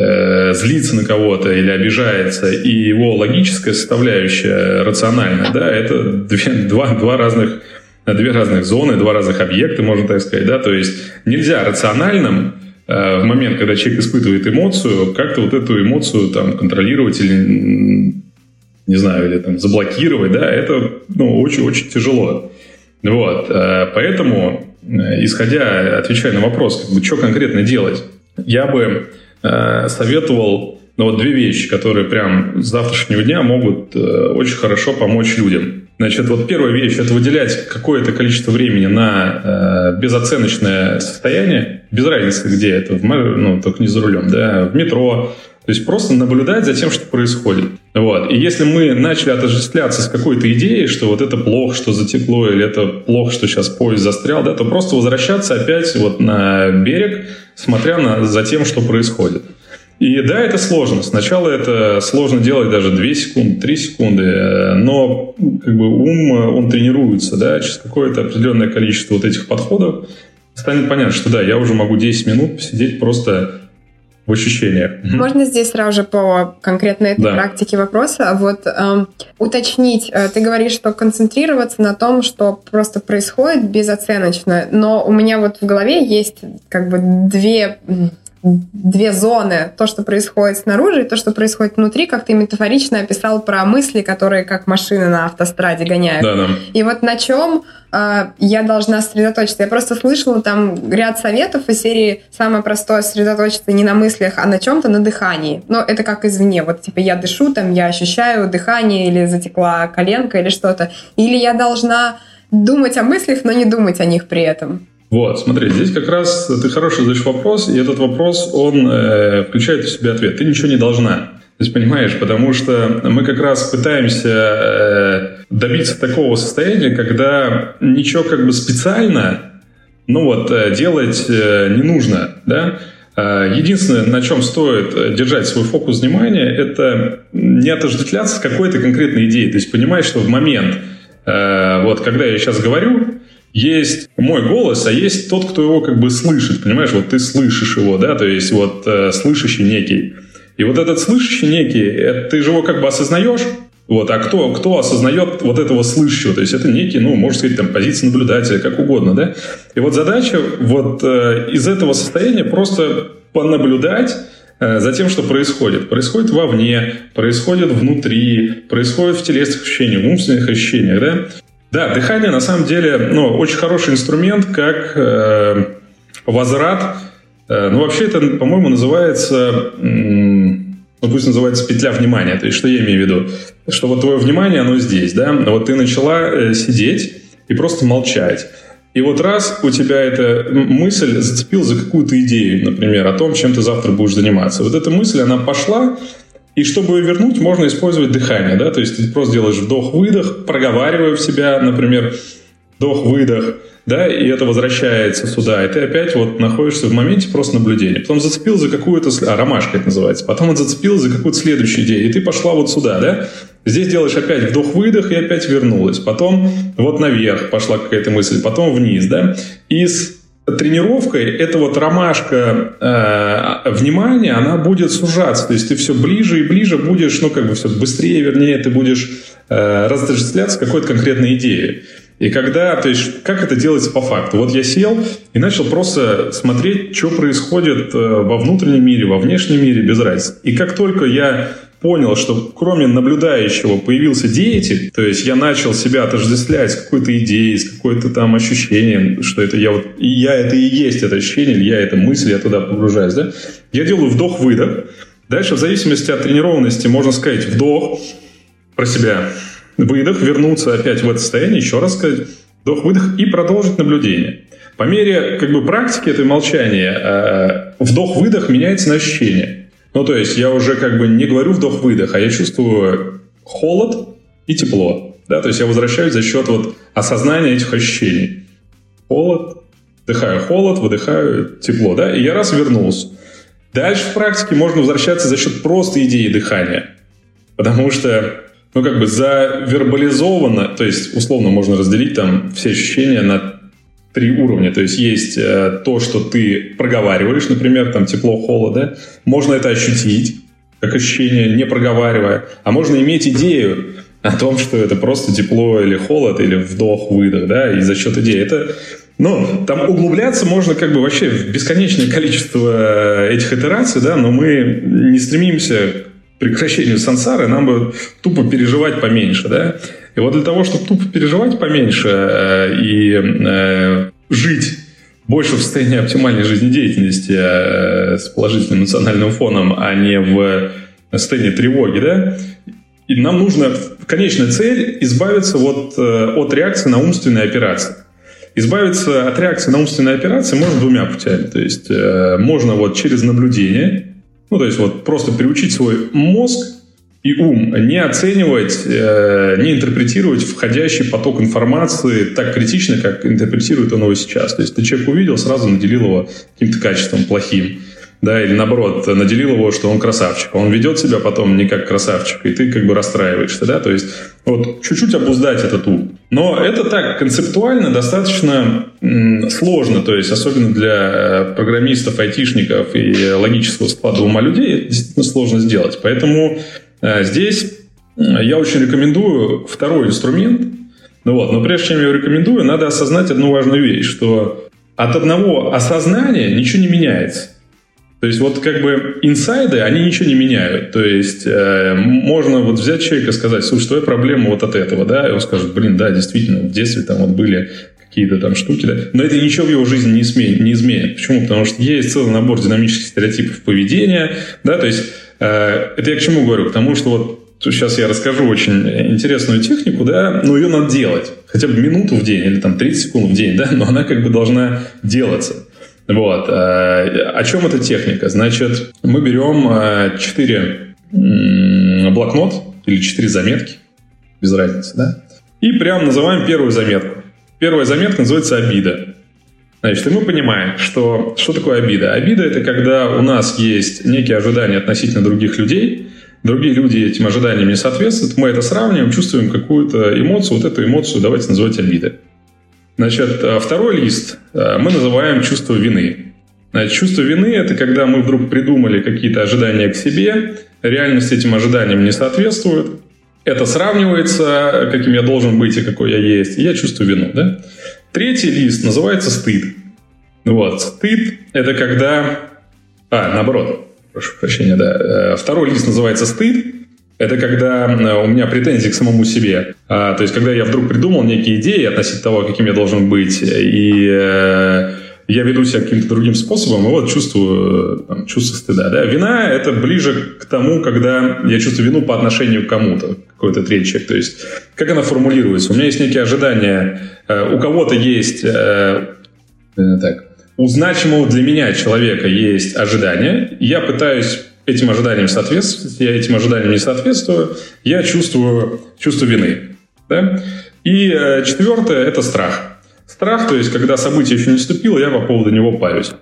э, злится на кого-то или обижается, и его логическая составляющая рациональная, да, это две, два, два разных, две разных зоны, два разных объекта, можно так сказать, да, то есть нельзя рациональным э, в момент, когда человек испытывает эмоцию, как-то вот эту эмоцию там контролировать или не знаю, или там заблокировать, да, это ну, очень-очень тяжело. Вот, э, поэтому, э, исходя, отвечая на вопрос, как бы, что конкретно делать, я бы Э, советовал ну, вот две вещи, которые прям с завтрашнего дня могут э, очень хорошо помочь людям. Значит, вот первая вещь – это выделять какое-то количество времени на э, безоценочное состояние, без разницы, где это, в, ну, только не за рулем, да, в метро, то есть просто наблюдать за тем, что происходит. Вот. И если мы начали отождествляться с какой-то идеей, что вот это плохо, что затекло, или это плохо, что сейчас поезд застрял, да, то просто возвращаться опять вот на берег, смотря на, за тем, что происходит. И да, это сложно. Сначала это сложно делать даже 2 секунды, 3 секунды, но как бы ум, он тренируется, да, через какое-то определенное количество вот этих подходов станет понятно, что да, я уже могу 10 минут посидеть просто в ощущениях. Можно здесь сразу же по конкретной этой да. практике вопроса вот эм, уточнить. Э, ты говоришь, что концентрироваться на том, что просто происходит безоценочно, но у меня вот в голове есть как бы две две зоны, то, что происходит снаружи, и то, что происходит внутри, как ты метафорично описал про мысли, которые как машины на автостраде гоняют. Да, да. И вот на чем э, я должна сосредоточиться? Я просто слышала там ряд советов из серии «Самое простое сосредоточиться не на мыслях, а на чем-то, на дыхании». Но это как извне. Вот типа я дышу, там я ощущаю дыхание или затекла коленка или что-то. Или я должна думать о мыслях, но не думать о них при этом. Вот, смотри, здесь как раз ты хороший задаешь вопрос, и этот вопрос, он э, включает в себя ответ. Ты ничего не должна. То есть, понимаешь, потому что мы как раз пытаемся э, добиться такого состояния, когда ничего как бы специально, ну вот, э, делать э, не нужно, да. Э, единственное, на чем стоит держать свой фокус внимания, это не отождествляться с какой-то конкретной идеей. То есть понимать, что в момент, э, вот когда я сейчас говорю, есть мой голос, а есть тот, кто его как бы слышит, понимаешь, вот ты слышишь его, да, то есть вот э, слышащий некий. И вот этот слышащий некий, это, ты же его как бы осознаешь, вот, а кто, кто осознает вот этого слышащего? То есть это некий, ну, можно сказать, там, позиция наблюдателя, как угодно, да? И вот задача вот э, из этого состояния просто понаблюдать э, за тем, что происходит. Происходит вовне, происходит внутри, происходит в телесных ощущениях, в умственных ощущениях, да? Да, дыхание на самом деле ну, очень хороший инструмент, как э, возврат. Э, ну, вообще это, по-моему, называется, ну, пусть называется петля внимания. То есть, что я имею в виду? Что вот твое внимание, оно здесь, да? Вот ты начала э, сидеть и просто молчать. И вот раз у тебя эта мысль зацепила за какую-то идею, например, о том, чем ты завтра будешь заниматься. Вот эта мысль, она пошла, и чтобы ее вернуть, можно использовать дыхание, да, то есть ты просто делаешь вдох-выдох, проговаривая в себя, например, вдох-выдох, да, и это возвращается сюда, и ты опять вот находишься в моменте просто наблюдения. Потом зацепил за какую-то... А, ромашка это называется. Потом вот зацепил за какую-то следующую идею, и ты пошла вот сюда, да? Здесь делаешь опять вдох-выдох, и опять вернулась. Потом вот наверх пошла какая-то мысль, потом вниз, да? И с тренировкой эта вот ромашка э, внимания, она будет сужаться. То есть ты все ближе и ближе будешь, ну, как бы все быстрее, вернее, ты будешь э, разочисляться какой-то конкретной идеей. И когда, то есть, как это делается по факту? Вот я сел и начал просто смотреть, что происходит э, во внутреннем мире, во внешнем мире, без разницы. И как только я понял, что кроме наблюдающего появился деятель, то есть я начал себя отождествлять с какой-то идеей, с какой-то там ощущением, что это я вот, и я это и есть это ощущение, или я это мысль, я туда погружаюсь, да? Я делаю вдох-выдох. Дальше, в зависимости от тренированности, можно сказать вдох про себя, выдох, вернуться опять в это состояние, еще раз сказать вдох-выдох и продолжить наблюдение. По мере как бы, практики этой молчания э, вдох-выдох меняется на ощущение. Ну, то есть я уже как бы не говорю вдох-выдох, а я чувствую холод и тепло. Да? То есть я возвращаюсь за счет вот осознания этих ощущений. Холод, вдыхаю холод, выдыхаю тепло. Да? И я раз вернулся. Дальше в практике можно возвращаться за счет просто идеи дыхания. Потому что ну, как бы завербализовано, то есть, условно, можно разделить там все ощущения на три уровня. То есть есть э, то, что ты проговариваешь, например, там тепло, холода. Можно это ощутить, как ощущение, не проговаривая. А можно иметь идею о том, что это просто тепло или холод, или вдох-выдох, да, и за счет идеи. Это ну, там углубляться можно как бы вообще в бесконечное количество этих итераций, да, но мы не стремимся прекращению сансары нам бы тупо переживать поменьше, да? И вот для того, чтобы тупо переживать поменьше э, и э, жить больше в состоянии оптимальной жизнедеятельности э, с положительным национальным фоном, а не в состоянии тревоги, да? И нам нужно, конечная цель, избавиться вот от реакции на умственные операции. Избавиться от реакции на умственные операции можно двумя путями. То есть э, можно вот через наблюдение, ну, то есть вот просто приучить свой мозг и ум не оценивать, э, не интерпретировать входящий поток информации так критично, как интерпретирует он его сейчас. То есть ты человек увидел, сразу наделил его каким-то качеством плохим да, или наоборот, наделил его, что он красавчик. Он ведет себя потом не как красавчик, и ты как бы расстраиваешься, да, то есть вот чуть-чуть обуздать этот ум. Но это так концептуально достаточно сложно, то есть особенно для э, программистов, айтишников и логического склада ума людей это действительно сложно сделать. Поэтому здесь я очень рекомендую второй инструмент. Ну вот, но прежде чем я его рекомендую, надо осознать одну важную вещь, что от одного осознания ничего не меняется. То есть вот как бы инсайды, они ничего не меняют. То есть э, можно вот взять человека и сказать, слушай, твоя проблема вот от этого, да, и он скажет, блин, да, действительно, в детстве там вот были какие-то там штуки, да, но это ничего в его жизни не изменит. Не изменит. Почему? Потому что есть целый набор динамических стереотипов поведения, да, то есть э, это я к чему говорю? Потому что вот сейчас я расскажу очень интересную технику, да, но ее надо делать. Хотя бы минуту в день или там 30 секунд в день, [LAUGHS] да, но она как бы должна делаться. Вот. Э, о чем эта техника? Значит, мы берем 4 э, блокнот или 4 заметки, без разницы, да? И прям называем первую заметку. Первая заметка называется «обида». Значит, и мы понимаем, что, что такое обида. Обида – это когда у нас есть некие ожидания относительно других людей, другие люди этим ожиданиям не соответствуют, мы это сравниваем, чувствуем какую-то эмоцию, вот эту эмоцию давайте называть обидой. Значит, э, второй лист э, мы называем чувство вины. Значит, чувство вины – это когда мы вдруг придумали какие-то ожидания к себе, реальность этим ожиданиям не соответствует, это сравнивается, каким я должен быть и какой я есть, и я чувствую вину. Да? Третий лист называется стыд. Вот. Стыд – это когда... А, наоборот, прошу прощения, да. Э, второй лист называется стыд, это когда у меня претензии к самому себе. А, то есть, когда я вдруг придумал некие идеи относительно того, каким я должен быть, и э, я веду себя каким-то другим способом, и вот чувствую там, чувство стыда. Да? Вина – это ближе к тому, когда я чувствую вину по отношению к кому-то, какой-то человек. То есть, как она формулируется? У меня есть некие ожидания, э, у кого-то есть э, так, у значимого для меня человека есть ожидания, я пытаюсь этим ожиданиям соответствовать, я этим ожиданиям не соответствую, я чувствую чувство вины. Да? И э, четвертое – это страх. Страх, то есть когда событие еще не наступило, я по поводу него парюсь.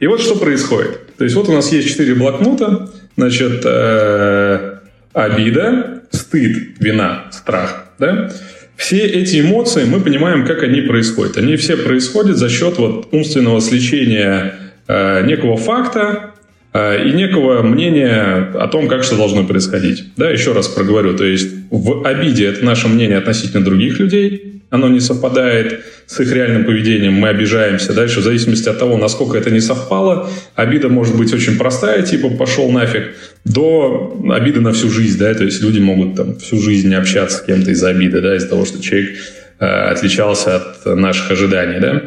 И вот что происходит. То есть вот у нас есть четыре блокнота, значит, э, обида, стыд, вина, страх, да? Все эти эмоции, мы понимаем, как они происходят. Они все происходят за счет вот умственного сличения э, некого факта э, и некого мнения о том, как что должно происходить. Да, еще раз проговорю. То есть в обиде это наше мнение относительно других людей, оно не совпадает с их реальным поведением, мы обижаемся. Дальше, в зависимости от того, насколько это не совпало, обида может быть очень простая, типа «пошел нафиг», до обиды на всю жизнь, да, то есть люди могут там всю жизнь общаться с кем-то из-за обиды, да, из-за того, что человек э, отличался от наших ожиданий, да.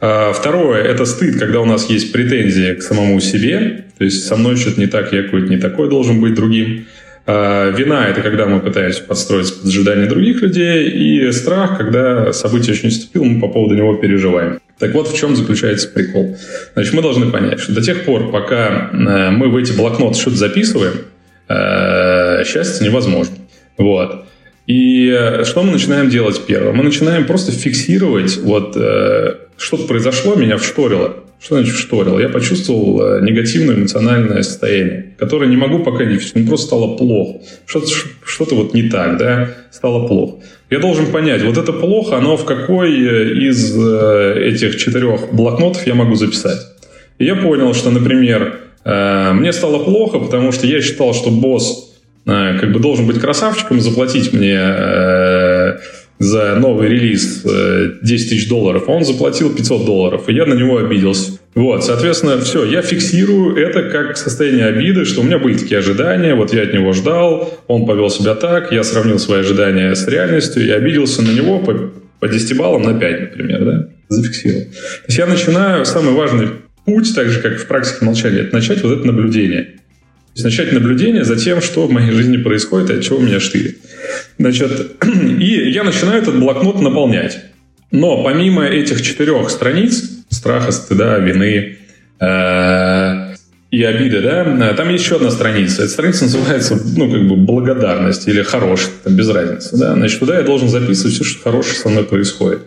А второе – это стыд, когда у нас есть претензии к самому себе, то есть со мной что-то не так, я какой-то не такой должен быть другим. А, вина – это когда мы пытаемся подстроиться под ожидания других людей, и страх, когда событие еще не наступило, мы по поводу него переживаем. Так вот, в чем заключается прикол. Значит, мы должны понять, что до тех пор, пока э, мы в эти блокноты что-то записываем, э, счастье невозможно. Вот. И э, что мы начинаем делать первым? Мы начинаем просто фиксировать, вот что-то произошло, меня вшторило. Что значит шторил? Я почувствовал э, негативное эмоциональное состояние, которое не могу пока не фиксировать. просто стало плохо. Что-то, что-то вот не так, да, стало плохо. Я должен понять, вот это плохо, оно в какой э, из э, этих четырех блокнотов я могу записать. И я понял, что, например, мне стало плохо, потому что я считал, что босс как бы должен быть красавчиком, заплатить мне за новый релиз 10 э, тысяч долларов, а он заплатил 500 долларов, и я на него обиделся. Вот, соответственно, все, я фиксирую это как состояние обиды, что у меня были такие ожидания, вот я от него ждал, он повел себя так, я сравнил свои ожидания с реальностью и обиделся на него по, по 10 баллам на 5, например, да, зафиксировал. То есть я начинаю, самый важный путь, так же, как в практике молчали, это начать вот это наблюдение. Есть начать наблюдение за тем, что в моей жизни происходит от чего меня штырит. Значит, [CLEARS THROAT] и я начинаю этот блокнот наполнять. Но помимо этих четырех страниц, страха, стыда, вины э, и обиды, да, там есть еще одна страница. Эта страница называется, ну, как бы, благодарность или хороший, там, без разницы, да. Значит, туда я должен записывать все, что хорошее со мной происходит.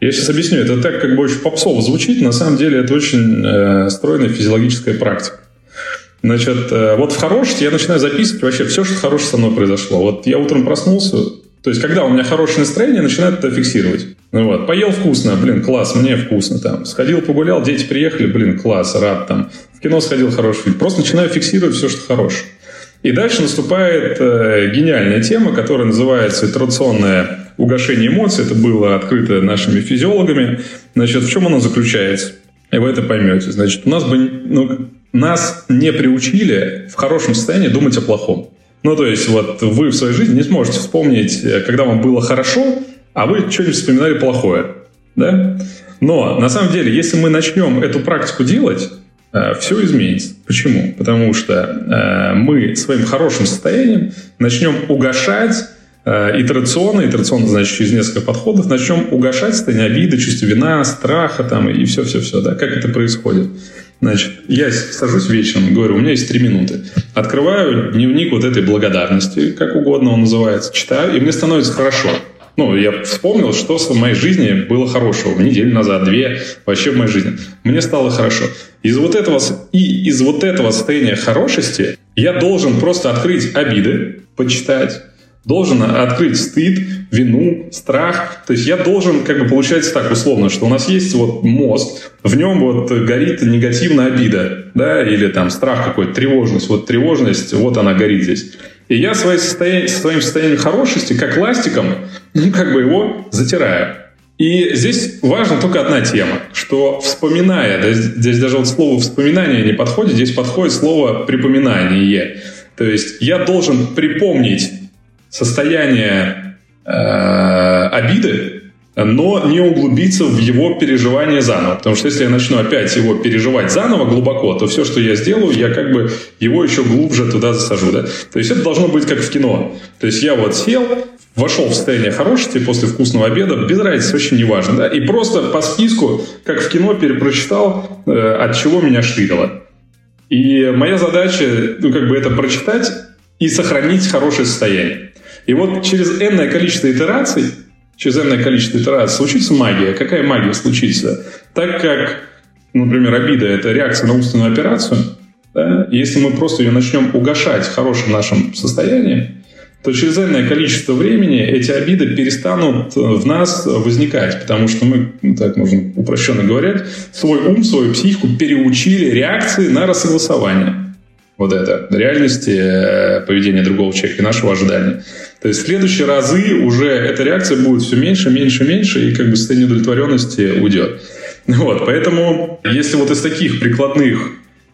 Я сейчас объясню, это так как бы очень попсово звучит, на самом деле это очень э, стройная физиологическая практика. Значит, э, вот в хорошести я начинаю записывать вообще все, что хорошее со мной произошло. Вот я утром проснулся, то есть, когда у меня хорошее настроение, начинаю это фиксировать. Ну вот, поел вкусно, блин, класс, мне вкусно там. Сходил, погулял, дети приехали, блин, класс, рад там. В кино сходил, хороший фильм. Просто начинаю фиксировать все, что хорошее. И дальше наступает э, гениальная тема, которая называется традиционное угошение эмоций. Это было открыто нашими физиологами. Значит, в чем оно заключается? И вы это поймете. Значит, у нас бы, ну, нас не приучили в хорошем состоянии думать о плохом. Ну, то есть, вот вы в своей жизни не сможете вспомнить, э, когда вам было хорошо, а вы что-нибудь вспоминали плохое. Да? Но, на самом деле, если мы начнем эту практику делать, э, все изменится. Почему? Потому что э, мы своим хорошим состоянием начнем угошать итерационно, итерационно значит через несколько подходов, начнем угошать состояние обиды, чувство вина, страха там, и все-все-все. Да? Как это происходит? Значит, я сажусь вечером и говорю, у меня есть три минуты. Открываю дневник вот этой благодарности, как угодно он называется, читаю, и мне становится хорошо. Ну, я вспомнил, что в моей жизни было хорошего. Неделю назад, две, вообще в моей жизни. Мне стало хорошо. Из вот этого, и из вот этого состояния хорошести я должен просто открыть обиды, почитать, должен открыть стыд, вину, страх. То есть я должен, как бы получается так условно, что у нас есть вот мозг, в нем вот горит негативная обида, да, или там страх какой-то, тревожность. Вот тревожность, вот она горит здесь. И я своей состояние, своим состоянием хорошести, как ластиком, [LAUGHS] ну, как бы его затираю. И здесь важна только одна тема, что вспоминая, да, здесь даже вот слово «вспоминание» не подходит, здесь подходит слово «припоминание». То есть я должен припомнить состояние э, обиды, но не углубиться в его переживание заново. Потому что если я начну опять его переживать заново глубоко, то все, что я сделаю, я как бы его еще глубже туда засажу. Да? То есть это должно быть как в кино. То есть я вот сел, вошел в состояние хорошести после вкусного обеда, без разницы, очень неважно. Да? И просто по списку, как в кино, перепрочитал, э, от чего меня штырило. И моя задача, ну, как бы это прочитать и сохранить хорошее состояние. И вот через энное количество итераций через энное количество итераций случится магия. Какая магия случится? Так как, например, обида – это реакция на умственную операцию, да, если мы просто ее начнем угошать в хорошем нашем состоянии, то через энное количество времени эти обиды перестанут в нас возникать, потому что мы, ну, так можно упрощенно говорить, свой ум, свою психику переучили реакции на рассогласование вот это, реальности э, поведения другого человека и нашего ожидания. То есть в следующие разы уже эта реакция будет все меньше, меньше, меньше, и как бы состояние удовлетворенности уйдет. Вот, поэтому если вот из таких прикладных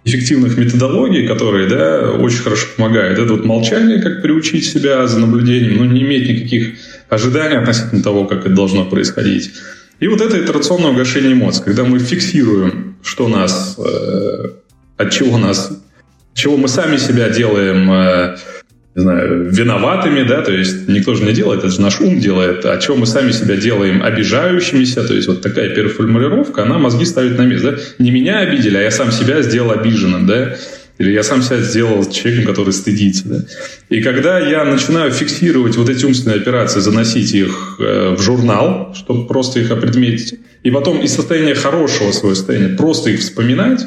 эффективных методологий, которые да, очень хорошо помогают. Это вот молчание, как приучить себя за наблюдением, но не иметь никаких ожиданий относительно того, как это должно происходить. И вот это итерационное угошение эмоций, когда мы фиксируем, что нас, э, от чего нас чего мы сами себя делаем, э, не знаю, виноватыми, да, то есть никто же не делает, это же наш ум делает, а чего мы сами себя делаем обижающимися, то есть вот такая переформулировка, она мозги ставит на место, да, не меня обидели, а я сам себя сделал обиженным, да, или я сам себя сделал человеком, который стыдится. Да? И когда я начинаю фиксировать вот эти умственные операции, заносить их э, в журнал, чтобы просто их опредметить, и потом из состояния хорошего своего состояния просто их вспоминать,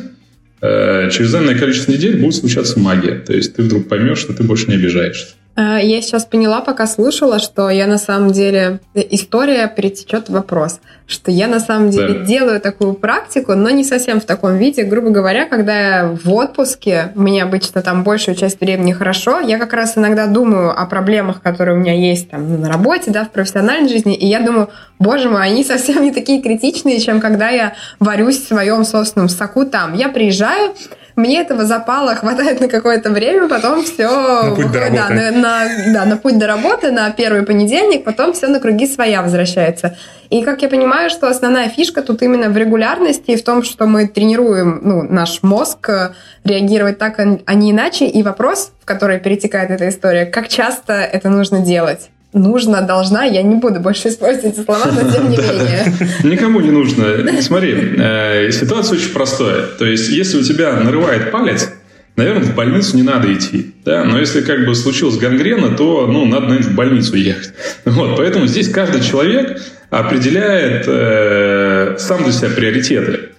через данное количество недель будет случаться магия. То есть ты вдруг поймешь, что ты больше не обижаешься. Э, я сейчас поняла, пока слушала, что я на самом деле... История перетечет в вопрос, что я на самом деле да. делаю такую практику, но не совсем в таком виде. Грубо говоря, когда я в отпуске, мне обычно там большую часть времени хорошо, я как раз иногда думаю о проблемах, которые у меня есть там ну, на работе, да, в профессиональной жизни, и я думаю, боже мой, они совсем не такие критичные, чем когда я варюсь в своем собственном соку там. Я приезжаю, мне этого запала хватает на какое-то время, потом все на путь до работы. Да, на, на, да, на путь до работы, на первый понедельник, потом все на круги своя возвращается. И как я понимаю, что основная фишка тут именно в регулярности и в том, что мы тренируем ну, наш мозг э, реагировать так, а не иначе. И вопрос, в который перетекает эта история, как часто это нужно делать? Нужно, должна, я не буду больше использовать эти слова, но тем не менее. [LAUGHS] Никому не нужно. Смотри, э, ситуация очень простая. То есть, если у тебя нарывает палец, наверное, в больницу не надо идти. Да? Но если как бы случилась гангрена, то ну, надо, наверное, в больницу ехать. [LAUGHS] Вот, поэтому здесь каждый человек определяет э, сам для себя приоритеты.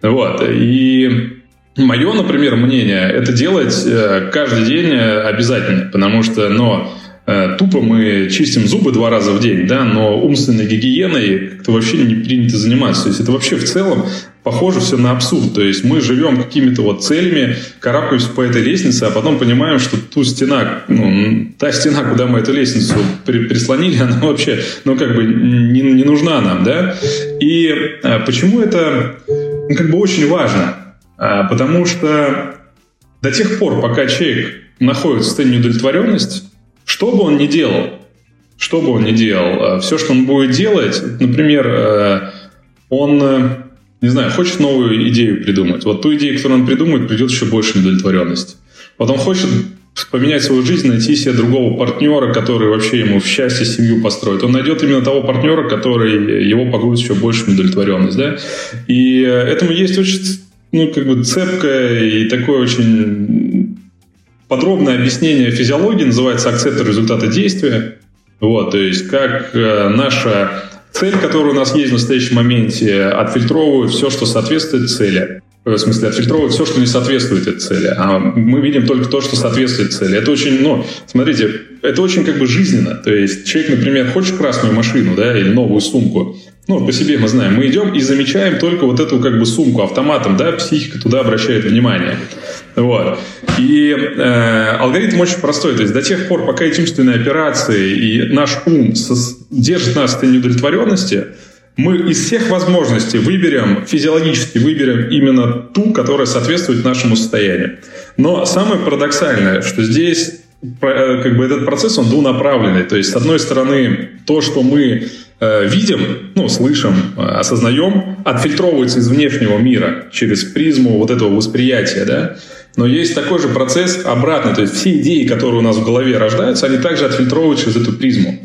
Вот. И мое, например, мнение, это делать э, каждый день обязательно, потому что, но Э, тупо мы чистим зубы два раза в день, да, но умственной гигиеной как-то вообще не принято заниматься. То есть это вообще в целом похоже все на абсурд. То есть мы живем какими-то вот целями, карабкаемся по этой лестнице, а потом понимаем, что ту стена, ну, та стена, куда мы эту лестницу при, прислонили, [LAUGHS] она вообще, ну, как бы не, не нужна нам, да. И а, почему это, ну, как бы очень важно? А, потому что до тех пор, пока человек находится в состоянии удовлетворенности, что бы он ни делал, что бы он ни делал, э, все, что он будет делать, например, э, он, э, не знаю, хочет новую идею придумать. Вот ту идею, которую он придумает, придет еще больше удовлетворенности. Вот он хочет поменять свою жизнь, найти себе другого партнера, который вообще ему в счастье семью построит. Он найдет именно того партнера, который его погрузит еще больше в. Да? И этому есть очень ну, как бы цепкое и такое очень подробное объяснение физиологии называется акцептор результата действия. Вот, то есть как э, наша цель, которая у нас есть в настоящем моменте, отфильтровывает все, что соответствует цели. В смысле, отфильтровывает все, что не соответствует этой цели. А мы видим только то, что соответствует цели. Это очень, ну, смотрите, это очень как бы жизненно. То есть человек, например, хочет красную машину, да, или новую сумку. Ну, по себе мы знаем. Мы идем и замечаем только вот эту как бы сумку автоматом, да, психика туда обращает внимание. Вот. И э, алгоритм очень простой. То есть до тех пор, пока эти умственные операции и наш ум держит нас в состоянии удовлетворенности, мы из всех возможностей выберем, физиологически выберем именно ту, которая соответствует нашему состоянию. Но самое парадоксальное, что здесь э, как бы этот процесс, он двунаправленный. То есть, с одной стороны, то, что мы видим, ну, слышим, э, осознаем, отфильтровывается из внешнего мира через призму вот этого восприятия, да, но есть такой же процесс обратный, то есть все идеи, которые у нас в голове рождаются, они также отфильтровывают через эту призму.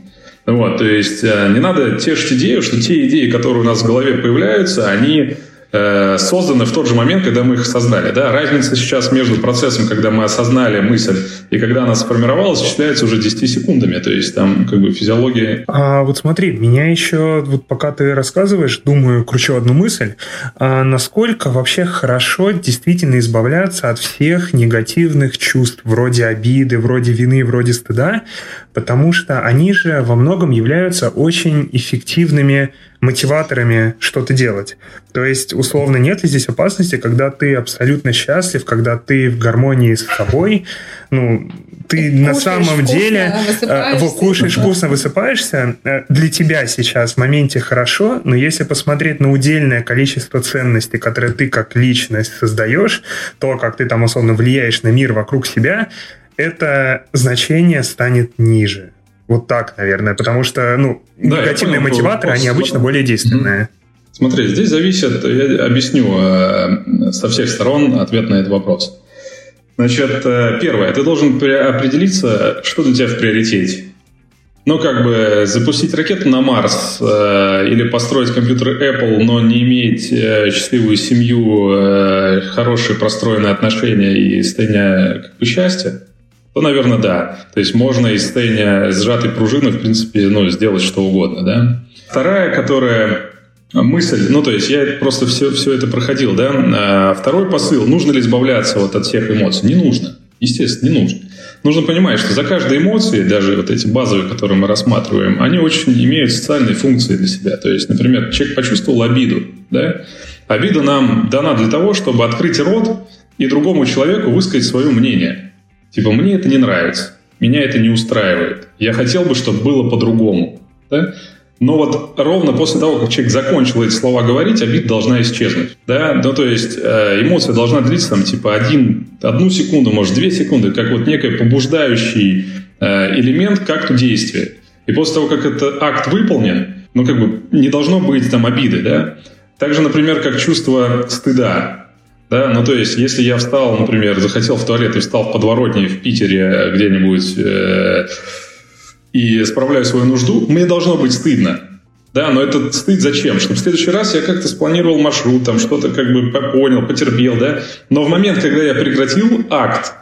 Вот, то есть э, не надо тешить идею, что те идеи, которые у нас в голове появляются, они э, созданы в тот же момент, когда мы их создали. Да? Разница сейчас между процессом, когда мы осознали мысль, и когда она сформировалась, исчисляется уже 10 секундами. То есть там как бы физиология... А вот смотри, меня еще, вот пока ты рассказываешь, думаю, кручу одну мысль. А насколько вообще хорошо действительно избавляться от всех негативных чувств, вроде обиды, вроде вины, вроде стыда, потому что они же во многом являются очень эффективными мотиваторами что-то делать. То есть, условно, нет ли здесь опасности, когда ты абсолютно счастлив, когда ты в гармонии с собой, ну, ты, на самом деле э, вот, кушаешь вкусно, высыпаешься, э, для тебя сейчас в моменте хорошо, но если посмотреть на удельное количество ценностей, которые ты как личность создаешь, то, как ты там условно влияешь на мир вокруг себя, это значение станет ниже. Вот так, наверное, потому что, ну, да, негативные понял, мотиваторы, вопрос. они обычно более действенные. Смотри, здесь зависит, я объясню э, со всех сторон ответ на этот вопрос. Значит, э, первое, ты должен определиться, что для тебя в приоритете. Ну, как бы запустить ракету на Марс э, или построить компьютер Apple, но не иметь э, счастливую семью, э, хорошие простроенные отношения и состояние как бы, счастья, то, наверное, да. То есть можно из состояния сжатой пружины, в принципе, ну, сделать что угодно, да. Вторая, которая мысль, ну, то есть я просто все, все это проходил, да. А второй посыл, нужно ли избавляться вот от всех эмоций? Не нужно. Естественно, не нужно. Нужно понимать, что за каждой эмоцией, даже вот эти базовые, которые мы рассматриваем, они очень имеют социальные функции для себя. То есть, например, человек почувствовал обиду, да? Обида нам дана для того, чтобы открыть рот и другому человеку высказать свое мнение – Типа, мне это не нравится, меня это не устраивает. Я хотел бы, чтобы было по-другому. Да? Но вот ровно после того, как человек закончил эти слова говорить, обида должна исчезнуть. Да? Ну, то есть э, эмоция должна длиться там типа один, одну секунду, может, две секунды, как вот некий побуждающий э, элемент к акту действия. И после того, как этот акт выполнен, ну, как бы не должно быть там обиды, да? Также, например, как чувство стыда. Да, ну то есть, если я встал, например, захотел в туалет и встал в подворотне в Питере где-нибудь э, и справляю свою нужду, мне должно быть стыдно. Да, но это стыд зачем? Чтобы в следующий раз я как-то спланировал маршрут, там что-то как бы понял, потерпел, да. Но в момент, когда я прекратил акт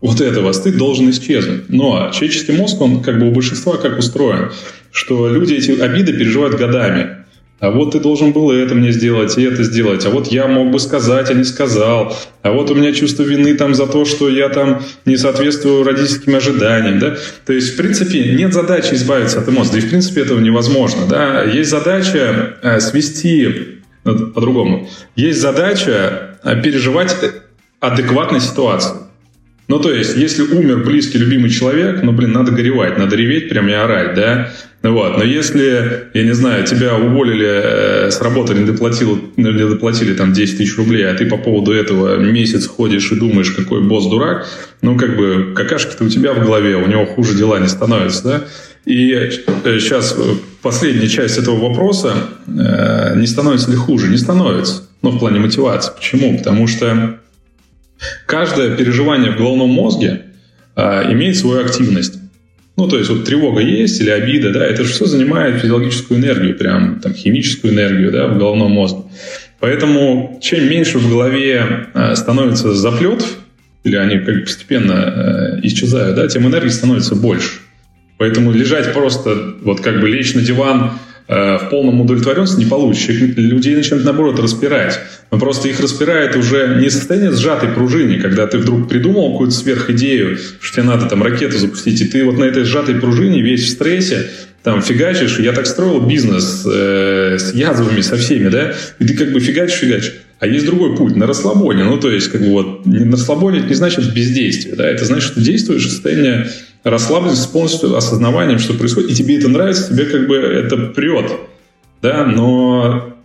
вот этого, стыд должен исчезнуть. Но человеческий мозг, он как бы у большинства как устроен, что люди эти обиды переживают годами а вот ты должен был это мне сделать, и это сделать, а вот я мог бы сказать, а не сказал, а вот у меня чувство вины там за то, что я там не соответствую родительским ожиданиям, да, то есть, в принципе, нет задачи избавиться от эмоций, и, в принципе, этого невозможно, да, есть задача э, свести, ну, по-другому, есть задача э, переживать адекватной ситуацию, ну, то есть, если умер близкий, любимый человек, ну, блин, надо горевать, надо реветь прям и орать, да? Вот. Но если, я не знаю, тебя уволили э, с работы, не доплатили, не доплатили там 10 тысяч рублей, а ты по поводу этого месяц ходишь и думаешь, какой босс дурак, ну, как бы, какашки-то у тебя в голове, у него хуже дела не становятся, да? И сейчас э, последняя часть этого вопроса, э, не становится ли хуже? Не становится. Ну, в плане мотивации. Почему? Потому что Каждое переживание в головном мозге имеет свою активность. Ну, то есть вот тревога есть или обида, да, это же все занимает физиологическую энергию, прям там химическую энергию, да, в головном мозге. Поэтому чем меньше в голове а, становится заплетов, или они как постепенно а, исчезают, да, тем энергии становится больше. Поэтому лежать просто, вот как бы лечь на диван Э, в полном удовлетворенности не получишь. Людей начинают, наоборот, распирать. Но просто их распирает уже не состояние сжатой пружины, когда ты вдруг придумал какую-то сверхидею, что тебе надо там ракету запустить, и ты вот на этой сжатой пружине весь в стрессе, там фигачишь, я так строил бизнес э, с язвами, со всеми, да, и ты как бы фигачишь, фигачишь. А есть другой путь, на расслабоне. Ну, то есть, как бы вот, на расслабоне это не значит бездействие, да, это значит, что действуешь в состоянии расслабленность с полностью осознаванием, что происходит, и тебе это нравится, тебе как бы это прет, да, но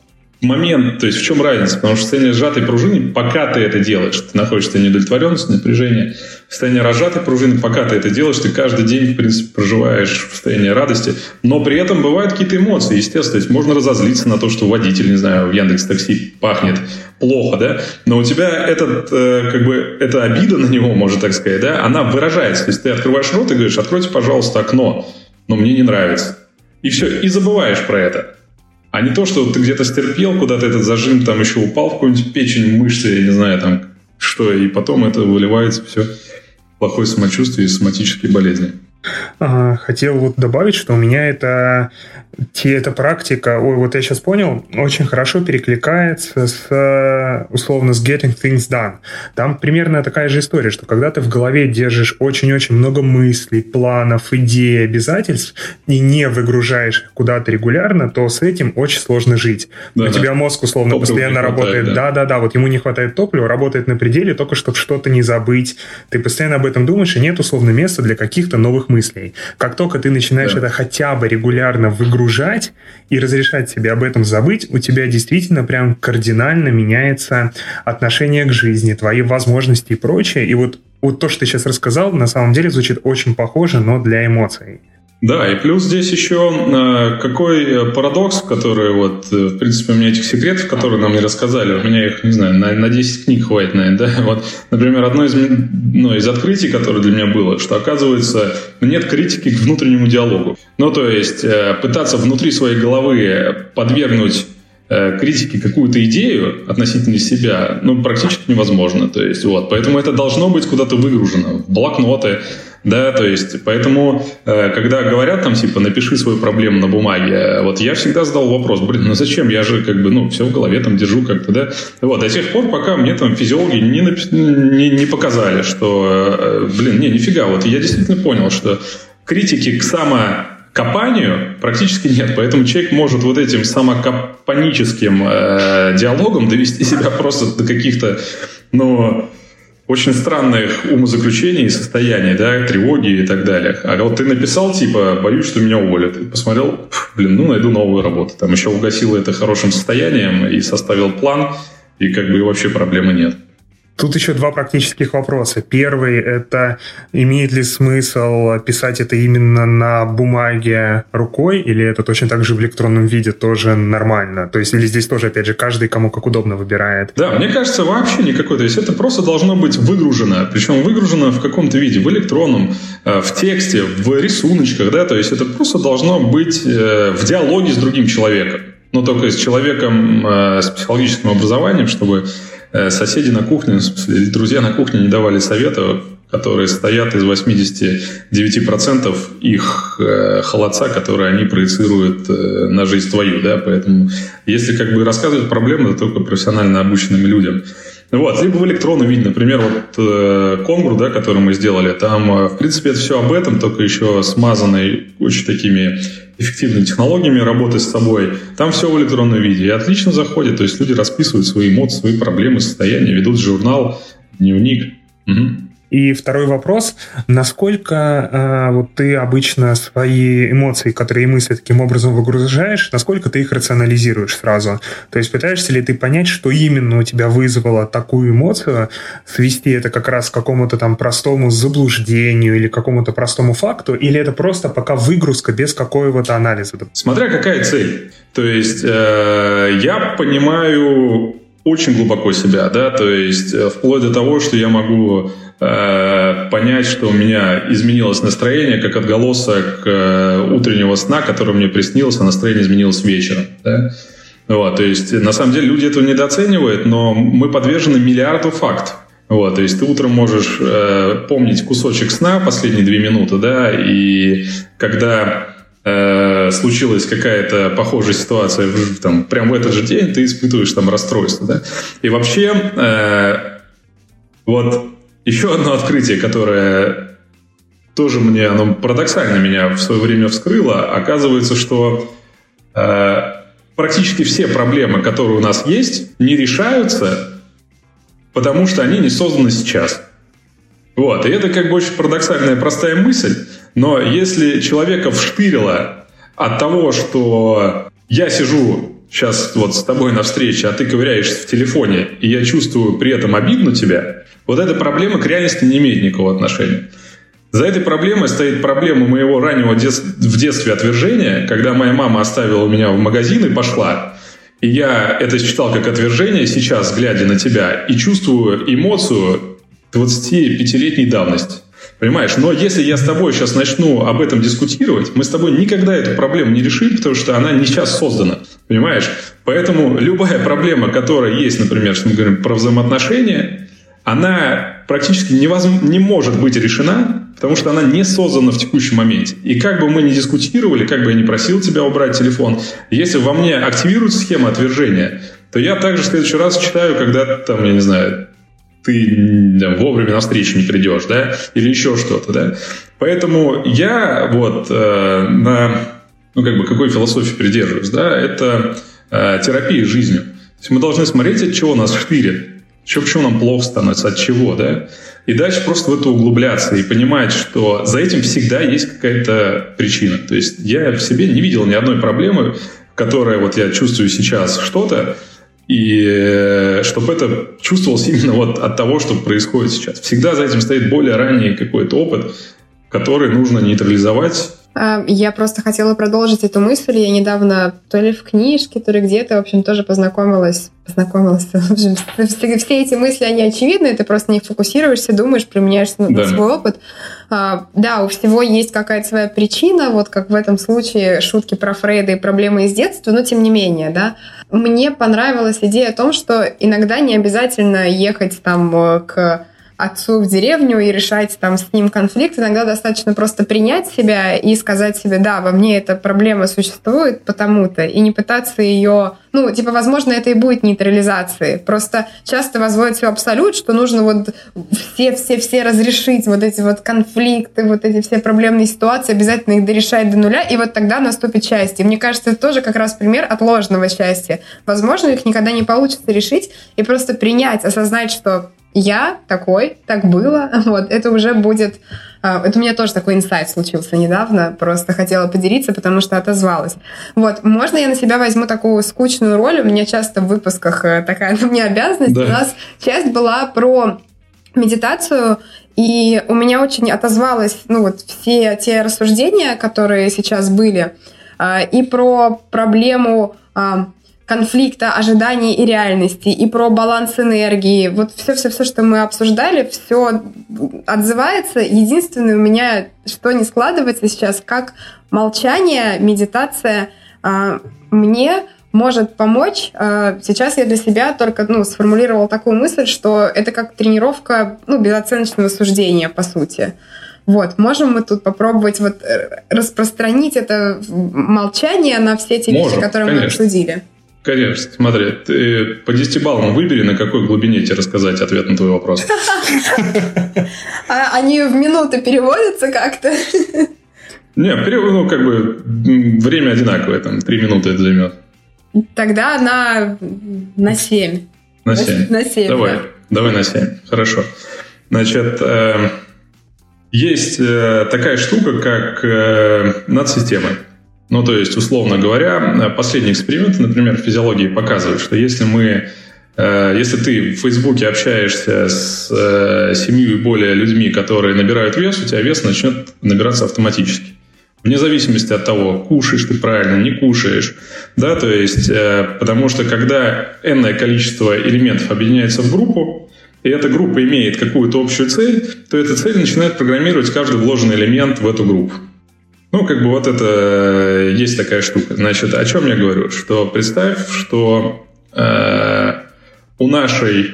момент, то есть в чем разница? Потому что в состоянии сжатой пружины, пока ты это делаешь, ты находишься в неудовлетворенности, напряжение, в состоянии разжатой пружины, пока ты это делаешь, ты каждый день, в принципе, проживаешь в состоянии радости, но при этом бывают какие-то эмоции, естественно, то есть можно разозлиться на то, что водитель, не знаю, в Яндекс Такси пахнет плохо, да, но у тебя этот, э, как бы, эта обида на него, можно так сказать, да, она выражается, то есть ты открываешь рот и говоришь, откройте, пожалуйста, окно, но мне не нравится. И все, и забываешь про это. А не то, что ты где-то стерпел, куда-то этот зажим там еще упал в какую-нибудь печень, мышцы, я не знаю, там что, и потом это выливается все плохое самочувствие и соматические болезни. Хотел вот добавить, что у меня это те, эта практика, ой, вот я сейчас понял, очень хорошо перекликается с, условно, с getting things done. Там примерно такая же история, что когда ты в голове держишь очень-очень много мыслей, планов, идей, обязательств и не выгружаешь их куда-то регулярно, то с этим очень сложно жить. Да, У да. тебя мозг, условно, Топлива постоянно работает. Да-да-да, вот ему не хватает топлива, работает на пределе, только чтобы что-то не забыть. Ты постоянно об этом думаешь, и нет, условно, места для каких-то новых мыслей. Как только ты начинаешь да. это хотя бы регулярно выгружать и разрешать себе об этом забыть, у тебя действительно прям кардинально меняется отношение к жизни, твои возможности и прочее. И вот, вот то, что ты сейчас рассказал, на самом деле звучит очень похоже, но для эмоций. Да, и плюс здесь еще э, какой э, парадокс, который вот, э, в принципе, у меня этих секретов, которые нам не рассказали, у меня их, не знаю, на, на 10 книг хватит, наверное, да? [LAUGHS] Вот, например, одно из, ну, из открытий, которое для меня было, что, оказывается, нет критики к внутреннему диалогу. Ну, то есть, пытаться внутри своей головы подвергнуть критики какую-то идею относительно себя, ну, практически невозможно. То есть, вот, поэтому это должно быть куда-то выгружено в блокноты, да, то есть, поэтому, э, когда говорят там, типа, напиши свою проблему на бумаге, вот я всегда задал вопрос, блин, ну зачем, я же, как бы, ну, все в голове там держу как-то, да, вот, до тех пор, пока мне там физиологи не, не, не показали, что, э, блин, не, нифига, вот я действительно понял, что критики к самокопанию практически нет, поэтому человек может вот этим самокопаническим э, диалогом довести себя просто до каких-то, ну, очень странных умозаключений, состояний, да, тревоги и так далее. А вот ты написал, типа, боюсь, что меня уволят. И посмотрел, блин, ну, найду новую работу. Там еще угасил это хорошим состоянием и составил план, и как бы вообще проблемы нет. Тут еще два практических вопроса. Первый – это имеет ли смысл писать это именно на бумаге рукой, или это точно так же в электронном виде тоже нормально? То есть, или здесь тоже, опять же, каждый кому как удобно выбирает? Да, мне кажется, вообще никакой. То есть, это просто должно быть выгружено. Причем выгружено в каком-то виде, в электронном, э, в тексте, в рисуночках, да, то есть, это просто должно быть э, в диалоге с другим человеком. Но только с человеком э, с психологическим образованием, чтобы соседи на кухне, друзья на кухне не давали совета, которые стоят из 89% их э, холодца, которые они проецируют э, на жизнь твою, да, поэтому если как бы рассказывать проблемы, это только профессионально обученным людям. Вот, либо в электронном виде, например, вот э, Конгру, да, который мы сделали, там, э, в принципе, это все об этом, только еще смазанной очень такими эффективными технологиями работы с собой. Там все в электронном виде и отлично заходит, то есть люди расписывают свои эмоции, свои проблемы, состояния, ведут журнал, дневник. Угу. И второй вопрос, насколько э, вот ты обычно свои эмоции, которые мысли таким образом выгружаешь, насколько ты их рационализируешь сразу? То есть пытаешься ли ты понять, что именно у тебя вызвало такую эмоцию, свести это как раз к какому-то там простому заблуждению или какому-то простому факту, или это просто пока выгрузка без какого-то анализа? Смотря какая цель. То есть э, я понимаю очень глубоко себя, да, то есть э, вплоть до того, что я могу понять, что у меня изменилось настроение, как отголосок э, утреннего сна, который мне приснился, настроение изменилось вечером. Да? Вот, то есть, на самом деле, люди этого недооценивают, но мы подвержены миллиарду фактов. Вот, то есть ты утром можешь э, помнить кусочек сна последние две минуты, да, и когда э, случилась какая-то похожая ситуация, там, прям в этот же день ты испытываешь там расстройство, да. И вообще, э, вот еще одно открытие, которое тоже мне, оно парадоксально меня в свое время вскрыло. Оказывается, что э, практически все проблемы, которые у нас есть, не решаются, потому что они не созданы сейчас. Вот, и это как бы очень парадоксальная простая мысль, но если человека вштырило от того, что я сижу сейчас вот с тобой на встрече, а ты ковыряешься в телефоне, и я чувствую при этом обидно тебя, вот эта проблема к реальности не имеет никакого отношения. За этой проблемой стоит проблема моего раннего дет... в детстве отвержения, когда моя мама оставила меня в магазин и пошла. И я это считал как отвержение сейчас, глядя на тебя, и чувствую эмоцию 25-летней давности. Понимаешь? Но если я с тобой сейчас начну об этом дискутировать, мы с тобой никогда эту проблему не решим, потому что она не сейчас создана. Понимаешь? Поэтому любая проблема, которая есть, например, что мы говорим про взаимоотношения, она практически невозможно, не может быть решена, потому что она не создана в текущем моменте. И как бы мы ни дискутировали, как бы я ни просил тебя убрать телефон, если во мне активируется схема отвержения, то я также в следующий раз читаю, когда там, я не знаю, ты да, вовремя на встречу не придешь, да, или еще что-то, да. Поэтому я вот э, на, ну, как бы, какой философии придерживаюсь, да, это э, терапия жизнью. То есть мы должны смотреть, от чего нас штырит, что, почему нам плохо становится, от чего, да, и дальше просто в это углубляться и понимать, что за этим всегда есть какая-то причина. То есть я в себе не видел ни одной проблемы, которая вот я чувствую сейчас что-то, и э, чтобы это чувствовалось именно вот от того, что происходит сейчас. Всегда за этим стоит более ранний какой-то опыт, который нужно нейтрализовать а, я просто хотела продолжить эту мысль. Я недавно то ли в книжке, то ли где-то, в общем, тоже познакомилась. Познакомилась. [LAUGHS] В общем, [LAUGHS] все эти мысли, они очевидны, ты просто на них фокусируешься, думаешь, применяешь да. свой опыт. А, да, у всего есть какая-то своя причина, вот как в этом случае шутки про Фрейда и проблемы из детства, но тем не менее, да. Мне понравилась идея о том, что иногда не обязательно ехать там э, к отцу в деревню и решать там с ним конфликт. Иногда достаточно просто принять себя и сказать себе, да, во мне эта проблема существует потому-то, и не пытаться ее, ну, типа, возможно, это и будет нейтрализацией. Просто часто возводят все абсолют, что нужно вот все-все-все разрешить вот эти вот конфликты, вот эти все проблемные ситуации, обязательно их дорешать до нуля, и вот тогда наступит счастье. Мне кажется, это тоже как раз пример отложенного счастья. Возможно, их никогда не получится решить, и просто принять, осознать, что я такой, так было, [LAUGHS] вот, это уже будет... А, это у меня тоже такой инсайт случился недавно, просто хотела поделиться, потому что отозвалась. Вот, можно я на себя возьму такую скучную роль? У меня часто в выпусках э, такая [LAUGHS] на мне обязанность. Да. У нас часть была про медитацию, и у меня очень отозвалось, ну вот, все те рассуждения, которые сейчас были, а, и про проблему а, конфликта ожиданий и реальности, и про баланс энергии. Вот все-все-все, что мы обсуждали, все отзывается. Единственное у меня, что не складывается сейчас, как молчание, медитация э, мне может помочь. Э, сейчас я для себя только ну, сформулировала такую мысль, что это как тренировка ну, безоценочного суждения, по сути. Вот, можем мы тут попробовать вот э, распространить это молчание на все те вещи, которые конечно. мы обсудили. Конечно, смотри, ты по 10 баллам выбери, на какой глубине тебе рассказать ответ на твой вопрос. А они в минуты переводятся как-то? Не, ну, как бы время одинаковое, там, 3 минуты это займет. Тогда на, на 7. На 7. На 7, Давай, да. давай на 7, хорошо. Значит, э, есть э, такая штука, как э, надсистема. Ну, то есть, условно говоря, последние эксперименты, например, в физиологии показывают, что если мы э, если ты в Фейсбуке общаешься с э, семью и более людьми, которые набирают вес, у тебя вес начнет набираться автоматически. Вне зависимости от того, кушаешь ты правильно, не кушаешь. Да, то есть, э, потому что когда энное количество элементов объединяется в группу, и эта группа имеет какую-то общую цель, то эта цель начинает программировать каждый вложенный элемент в эту группу. Ну, как бы вот это э, есть такая штука. Значит, о чем я говорю? Что представь, что э, у нашей,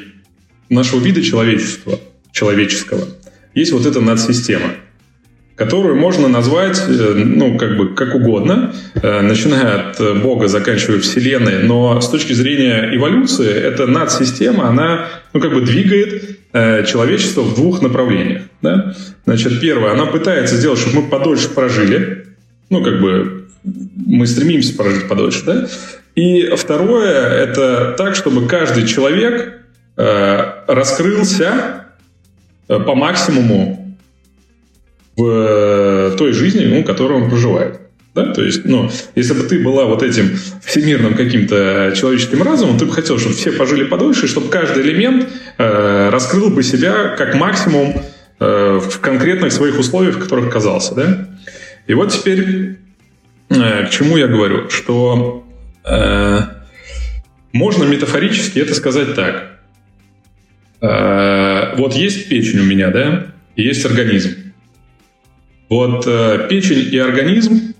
нашего вида человечества, человеческого, есть вот эта надсистема, которую можно назвать, э, ну, как бы, как угодно, э, начиная от Бога, заканчивая Вселенной, но с точки зрения эволюции, эта надсистема, она, ну, как бы двигает Э, человечество в двух направлениях. Да? Значит, первое, она пытается сделать, чтобы мы подольше прожили. Ну, как бы мы стремимся прожить подольше, да? И второе, это так, чтобы каждый человек э, раскрылся э, по максимуму в э, той жизни, ну, которую он проживает. Да? То есть, ну, если бы ты была вот этим всемирным каким-то человеческим разумом, ты бы хотел, чтобы все пожили подольше, чтобы каждый элемент э, раскрыл бы себя как максимум э, в конкретных своих условиях, в которых оказался. Да? И вот теперь э, к чему я говорю, что э, можно метафорически это сказать так. Э, вот есть печень у меня, да, и есть организм. Вот э, печень и организм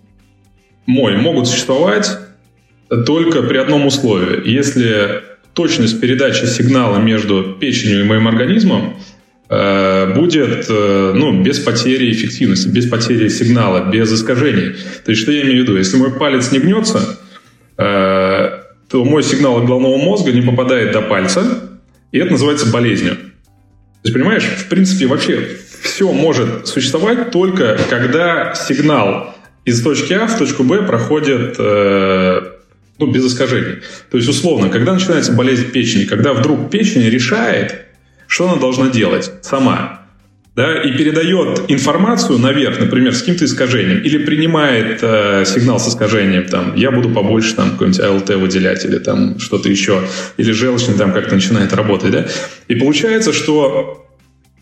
мой могут существовать только при одном условии. Если точность передачи сигнала между печенью и моим организмом э, будет э, ну, без потери эффективности, без потери сигнала, без искажений. То есть, что я имею в виду? Если мой палец не гнется, э, то мой сигнал от головного мозга не попадает до пальца, и это называется болезнью. То есть, понимаешь, в принципе, вообще все может существовать только когда сигнал из точки А в точку Б проходит э, ну, без искажений. То есть, условно, когда начинается болезнь печени, когда вдруг печень решает, что она должна делать сама, да, и передает информацию наверх, например, с каким-то искажением, или принимает э, сигнал с искажением, там, я буду побольше там какой-нибудь АЛТ выделять, или там что-то еще, или желчный там как-то начинает работать, да, и получается, что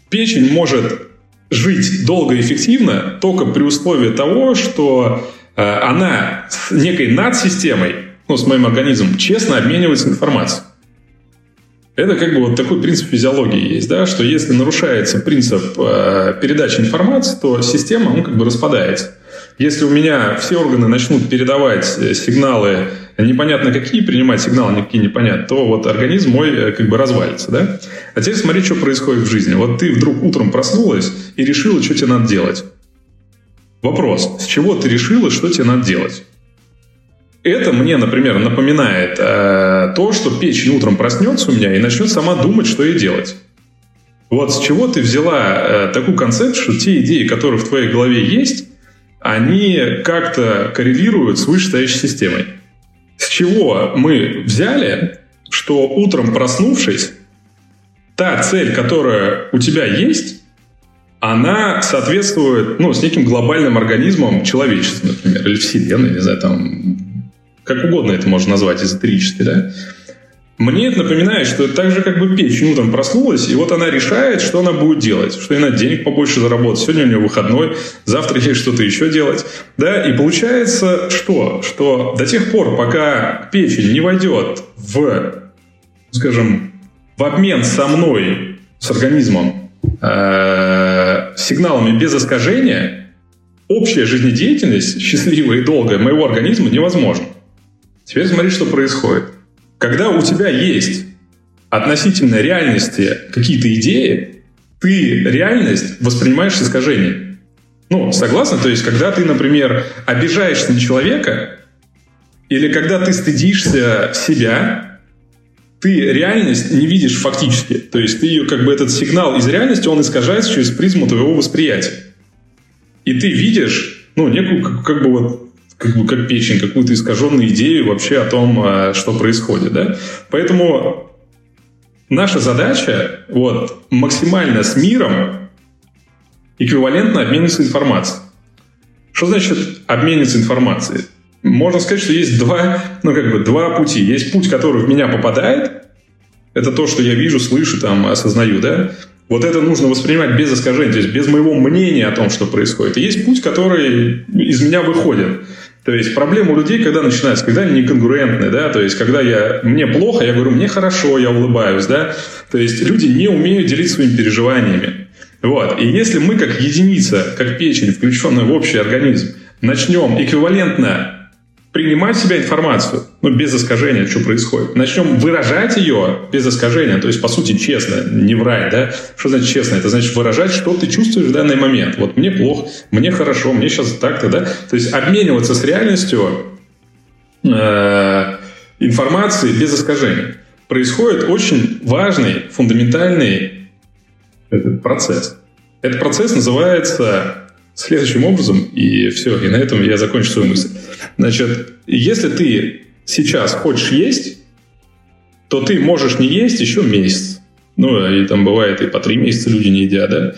печень может жить долго и эффективно только при условии того, что э, она с некой надсистемой, ну, с моим организмом, честно обменивается информацией. Это как бы вот такой принцип физиологии есть, да, что если нарушается принцип э, передачи информации, то система, ну, как бы распадается. Если у меня все органы начнут передавать э, сигналы непонятно какие, принимать сигналы никакие непонятно, то вот организм мой э, как бы развалится, да. А теперь смотри, что происходит в жизни. Вот ты вдруг утром проснулась и решила, что тебе надо делать. Вопрос, с чего ты решила, что тебе надо делать? Это мне, например, напоминает э, то, что печень утром проснется у меня и начнет сама думать, что ей делать. Вот с чего ты взяла э, такую концепцию, что те идеи, которые в твоей голове есть, они как-то коррелируют с вышестоящей системой. Чего мы взяли, что утром проснувшись, та цель, которая у тебя есть, она соответствует ну, с неким глобальным организмом человечества, например, или Вселенной, не знаю, там как угодно это можно назвать эзотерически, да, мне это напоминает, что это так же, как бы печень утром проснулась, и вот она решает, что она будет делать, что ей надо денег побольше заработать, сегодня у нее выходной, завтра ей что-то еще делать. Да? И получается что? Что до тех пор, пока печень не войдет в, скажем, в обмен со мной, с организмом, э, сигналами без искажения, общая жизнедеятельность, счастливая и долгая моего организма невозможна. Теперь смотри, что происходит. Когда у тебя есть относительно реальности какие-то идеи, ты реальность воспринимаешь с. Ну, согласна? То есть, когда ты, например, обижаешься на человека, или когда ты стыдишься себя, ты реальность не видишь фактически. То есть, ты ее, как бы этот сигнал из реальности, он искажается через призму твоего восприятия. И ты видишь, ну, некую, как, как бы вот как, бы, как печень, какую-то искаженную идею вообще о том, а, что происходит. Да? Поэтому наша задача вот, максимально с миром эквивалентно обмениваться информацией. Что значит обмениваться информацией? Можно сказать, что есть два, ну, как бы, два пути. Есть путь, который в меня попадает, это то, что я вижу, слышу, там, осознаю, да? Вот это нужно воспринимать без искажений, то есть без моего мнения о том, что происходит. И есть путь, который из меня выходит. То есть проблема у людей, когда начинается, когда они неконгруентны, да, то есть когда я, мне плохо, я говорю, мне хорошо, я улыбаюсь, да, то есть люди не умеют делиться своими переживаниями. Вот. И если мы как единица, как печень, включенная в общий организм, начнем эквивалентно принимать в себя информацию, ну, без искажения, что происходит. Начнем выражать ее без искажения, то есть, по сути, честно, не врать, да? Что значит честно? Это значит выражать, что ты чувствуешь в данный момент. Вот мне плохо, мне хорошо, мне сейчас так-то, да? То есть, обмениваться с реальностью э, информацией без искажений. Происходит очень важный, фундаментальный процесс. Этот процесс называется следующим образом, и все, и на этом я закончу свою мысль. Значит, если ты сейчас хочешь есть, то ты можешь не есть еще месяц. Ну, и там бывает и по три месяца люди не едят, да?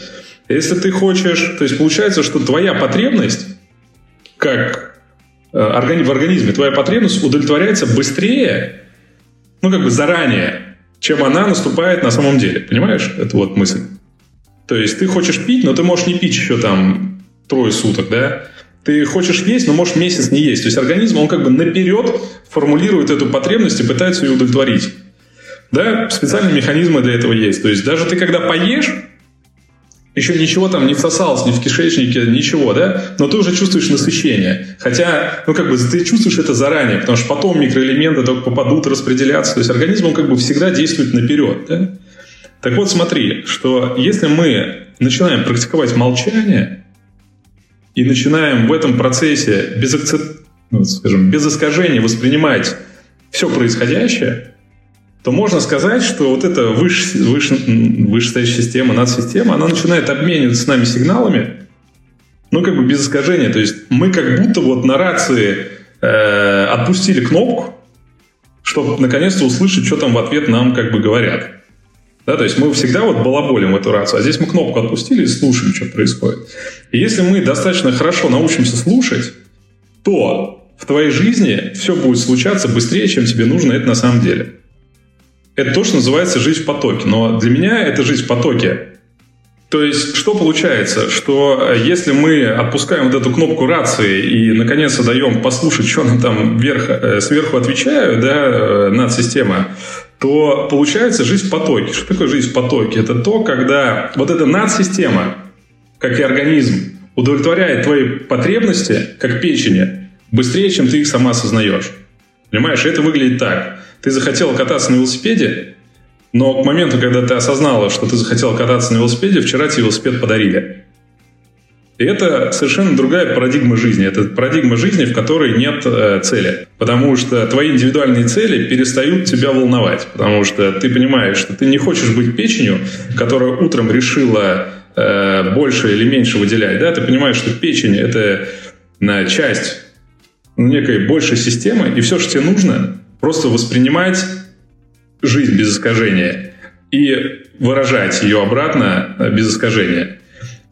Если ты хочешь... То есть получается, что твоя потребность, как э, в организме, твоя потребность удовлетворяется быстрее, ну, как бы заранее, чем она наступает на самом деле. Понимаешь? Это вот мысль. То есть ты хочешь пить, но ты можешь не пить еще там трое суток, да? Ты хочешь есть, но можешь месяц не есть. То есть организм, он как бы наперед формулирует эту потребность и пытается ее удовлетворить. Да, специальные механизмы для этого есть. То есть даже ты когда поешь, еще ничего там не всосалось, ни в кишечнике, ничего, да? Но ты уже чувствуешь насыщение. Хотя, ну, как бы, ты чувствуешь это заранее, потому что потом микроэлементы только попадут распределяться. То есть организм, он как бы всегда действует наперед, да? Так вот, смотри, что если мы начинаем практиковать молчание и начинаем в этом процессе без, акцеп... ну, скажем, без искажения воспринимать все происходящее, то можно сказать, что вот эта выше, выше, вышестоящая система, надсистема, она начинает обмениваться с нами сигналами, ну, как бы без искажения. То есть мы как будто вот на рации э, отпустили кнопку, чтобы наконец-то услышать, что там в ответ нам как бы говорят. Да, то есть мы всегда вот балаболим эту рацию, а здесь мы кнопку отпустили и слушаем, что происходит. И если мы достаточно хорошо научимся слушать, то в твоей жизни все будет случаться быстрее, чем тебе нужно это на самом деле. Это то, что называется жизнь в потоке. Но для меня это жизнь в потоке. То есть, что получается? Что э, если мы отпускаем вот эту кнопку рации и, наконец-то, даем послушать, что нам там вверх, э, сверху отвечают, да, э, над система, то получается жизнь в потоке. Что такое жизнь в потоке? Это то, когда вот эта надсистема, как и организм, удовлетворяет твои потребности, как печени, быстрее, чем ты их сама осознаешь. Понимаешь, это выглядит так. Ты захотел кататься на велосипеде, но к моменту, когда ты осознала, что ты захотел кататься на велосипеде, вчера тебе велосипед подарили. И это совершенно другая парадигма жизни. Это парадигма жизни, в которой нет э, цели. Потому что твои индивидуальные цели перестают тебя волновать. Потому что ты понимаешь, что ты не хочешь быть печенью, которая утром решила э, больше или меньше выделять. Да? Ты понимаешь, что печень – это на часть некой большей системы, и все, что тебе нужно, просто воспринимать жизнь без искажения и выражать ее обратно э, без искажения.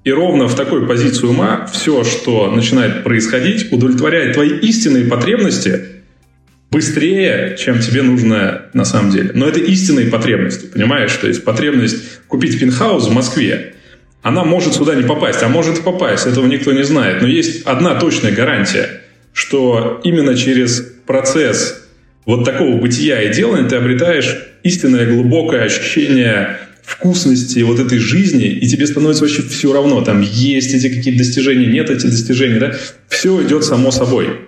И ровно в такой позиции ума все, что начинает происходить, удовлетворяет твои истинные потребности быстрее, чем тебе нужно на самом деле. Но это истинные потребности, понимаешь? То есть потребность купить пентхаус в Москве, она может сюда не попасть, а может попасть, этого никто не знает. Но есть одна точная гарантия, что именно через процесс вот такого бытия и делания ты обретаешь истинное глубокое ощущение вкусности вот этой жизни, и тебе становится вообще все равно, там есть эти какие-то достижения, нет этих достижений, да, все идет само собой.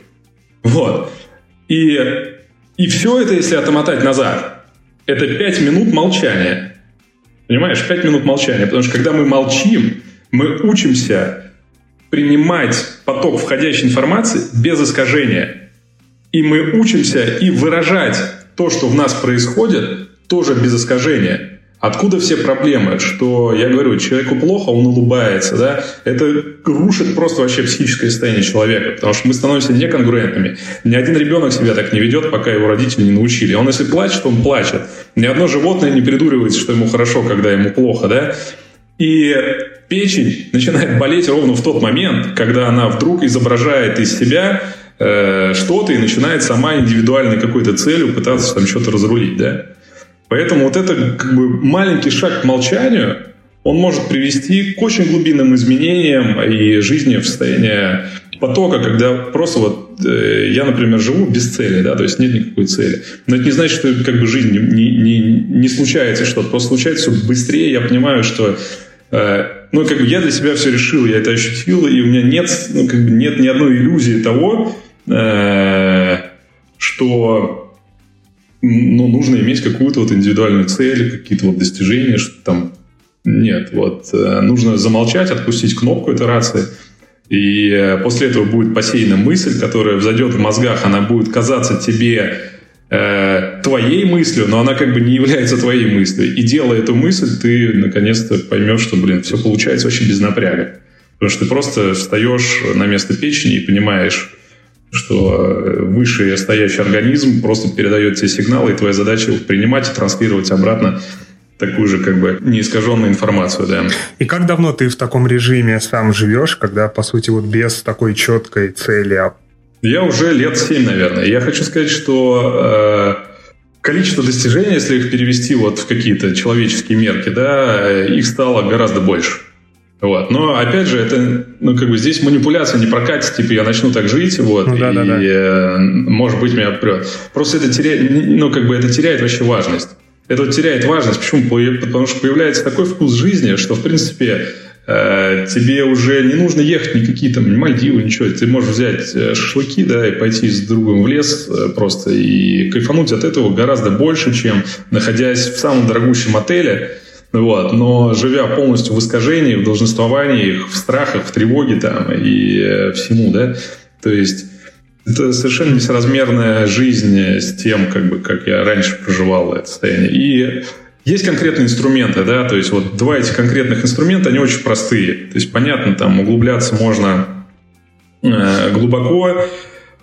Вот. И, и все это, если отмотать назад, это пять минут молчания. Понимаешь, пять минут молчания, потому что когда мы молчим, мы учимся принимать поток входящей информации без искажения. И мы учимся и выражать то, что в нас происходит, тоже без искажения. Откуда все проблемы? Что, я говорю, человеку плохо, он улыбается, да? Это рушит просто вообще психическое состояние человека, потому что мы становимся неконгруентными. Ни один ребенок себя так не ведет, пока его родители не научили. Он если плачет, он плачет. Ни одно животное не придуривается, что ему хорошо, когда ему плохо, да? И печень начинает болеть ровно в тот момент, когда она вдруг изображает из себя Э, что-то и начинает сама индивидуальной какой-то целью пытаться там что-то разрулить, да. Поэтому вот это как бы маленький шаг к молчанию, он может привести к очень глубинным изменениям и жизни в состоянии потока, когда просто вот э, я, например, живу без цели, да, то есть нет никакой цели. Но это не значит, что как бы жизнь не, не, не случается что-то, просто случается все быстрее, я понимаю, что э, ну, как бы я для себя все решил, я это ощутил, и у меня нет, ну, как бы нет ни одной иллюзии того, Э, что ну, нужно иметь какую-то вот индивидуальную цель, какие-то вот достижения, что там нет, вот э, нужно замолчать, отпустить кнопку этой рации, и э, после этого будет посеяна мысль, которая взойдет в мозгах, она будет казаться тебе э, твоей мыслью, но она как бы не является твоей мыслью. И делая эту мысль, ты наконец-то поймешь, что, блин, все получается очень без напряга. Потому что ты просто встаешь на место печени и понимаешь, что э, высший стоящий организм просто передает тебе сигналы, и твоя задача их принимать и транслировать обратно такую же как бы неискаженную информацию, да. И как давно ты в таком режиме сам живешь, когда, по сути, вот без такой четкой цели? А Я уже лет семь, наверное. Я хочу сказать, что э, количество достижений, если их перевести вот в какие-то человеческие мерки, да, э, их стало гораздо больше. Вот. Но опять же, это, ну, как бы здесь манипуляция не прокатит, типа я начну так жить, вот, ну, да, и, да, да. Э, может быть, меня отпрет. Просто это теряет, ну, как бы это теряет вообще важность. Это вот теряет важность. Почему? Потому что появляется такой вкус жизни, что, в принципе, Э, тебе уже не нужно ехать никакие там ни Мальдивы, ничего. Ты можешь взять э, шашлыки, да, и пойти с другом в лес э, просто и кайфануть от этого гораздо больше, чем находясь в самом дорогущем отеле, вот, но живя полностью в искажении, в долженствовании, в страхах, в тревоге там и всему, да, то есть это совершенно несоразмерная жизнь с тем, как бы, как я раньше проживал это состояние. И есть конкретные инструменты, да, то есть вот два этих конкретных инструмента, они очень простые. То есть, понятно, там углубляться можно э, глубоко.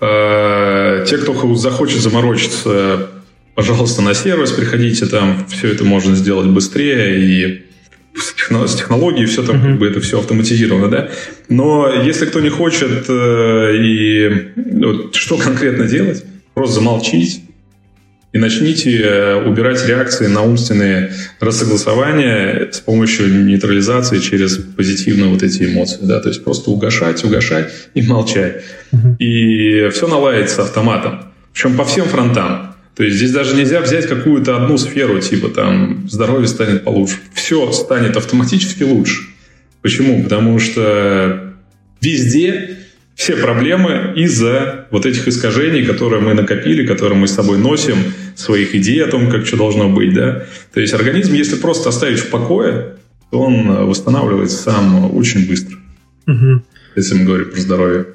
Э, те, кто захочет заморочиться, пожалуйста, на сервис приходите, там все это можно сделать быстрее и с технологией все там, как бы это все автоматизировано, да. Но если кто не хочет э, и вот, что конкретно делать, просто замолчить, и начните э, убирать реакции на умственные рассогласования с помощью нейтрализации через позитивные вот эти эмоции. Да? То есть просто угошать, угошать и молчать. И все наладится автоматом. Причем по всем фронтам. То есть здесь даже нельзя взять какую-то одну сферу, типа там здоровье станет получше. Все станет автоматически лучше. Почему? Потому что везде все проблемы из-за вот этих искажений, которые мы накопили, которые мы с собой носим, своих идей о том, как что должно быть, да. То есть организм, если просто оставить в покое, то он восстанавливается сам очень быстро. Угу. Если мы говорим про здоровье.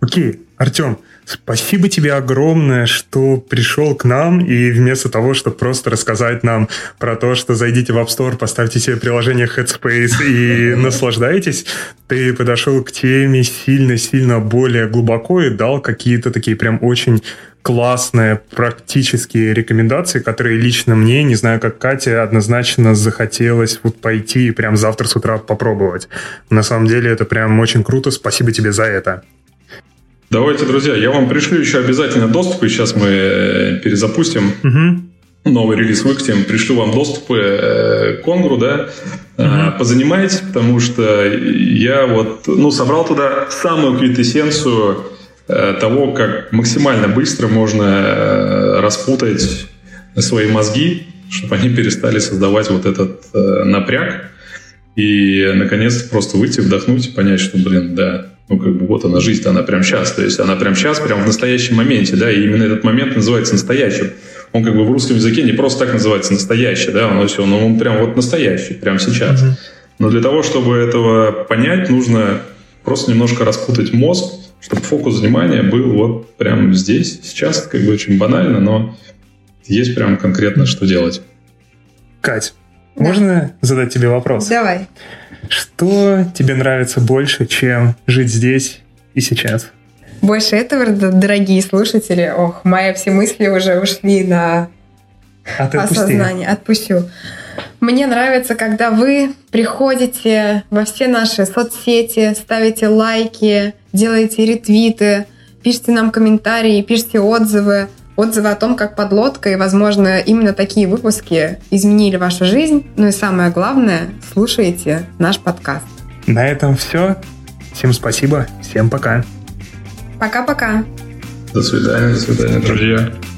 Окей, Артем, Спасибо тебе огромное, что пришел к нам, и вместо того, чтобы просто рассказать нам про то, что зайдите в App Store, поставьте себе приложение Headspace и [LAUGHS] наслаждайтесь, ты подошел к теме сильно-сильно более глубоко и дал какие-то такие прям очень классные практические рекомендации, которые лично мне, не знаю, как Катя, однозначно захотелось вот пойти и прям завтра с утра попробовать. На самом деле это прям очень круто. Спасибо тебе за это. Давайте, друзья, я вам пришлю еще обязательно доступы. Сейчас мы э, перезапустим угу. новый релиз выкатим. Пришлю вам доступы э, к Конгру, да. Угу. Позанимайтесь, потому что я вот, ну, собрал туда самую квинтэссенцию того, как максимально быстро можно распутать свои мозги, чтобы они перестали создавать вот этот э, напряг и, наконец-то, просто выйти, вдохнуть и понять, что, блин, да, ну, как бы вот она жизнь, она прям сейчас. То есть она прям сейчас, прям в настоящем моменте, да, и именно этот момент называется настоящим. Он как бы в русском языке не просто так называется настоящий, да, он все, но он прям вот настоящий, прям сейчас. Mm-hmm. Но для того, чтобы этого понять, нужно просто немножко распутать мозг, чтобы фокус внимания был вот прям здесь, сейчас, как бы очень банально, но есть прям конкретно что делать. Кать, да. можно задать тебе вопрос? Давай. Что тебе нравится больше, чем жить здесь и сейчас? Больше этого, дорогие слушатели, ох, мои все мысли уже ушли на а осознание. Отпущу. Мне нравится, когда вы приходите во все наши соцсети, ставите лайки, делаете ретвиты, пишите нам комментарии, пишите отзывы отзывы о том, как подлодка и, возможно, именно такие выпуски изменили вашу жизнь. Ну и самое главное, слушайте наш подкаст. На этом все. Всем спасибо. Всем пока. Пока-пока. До свидания, до свидания, друзья.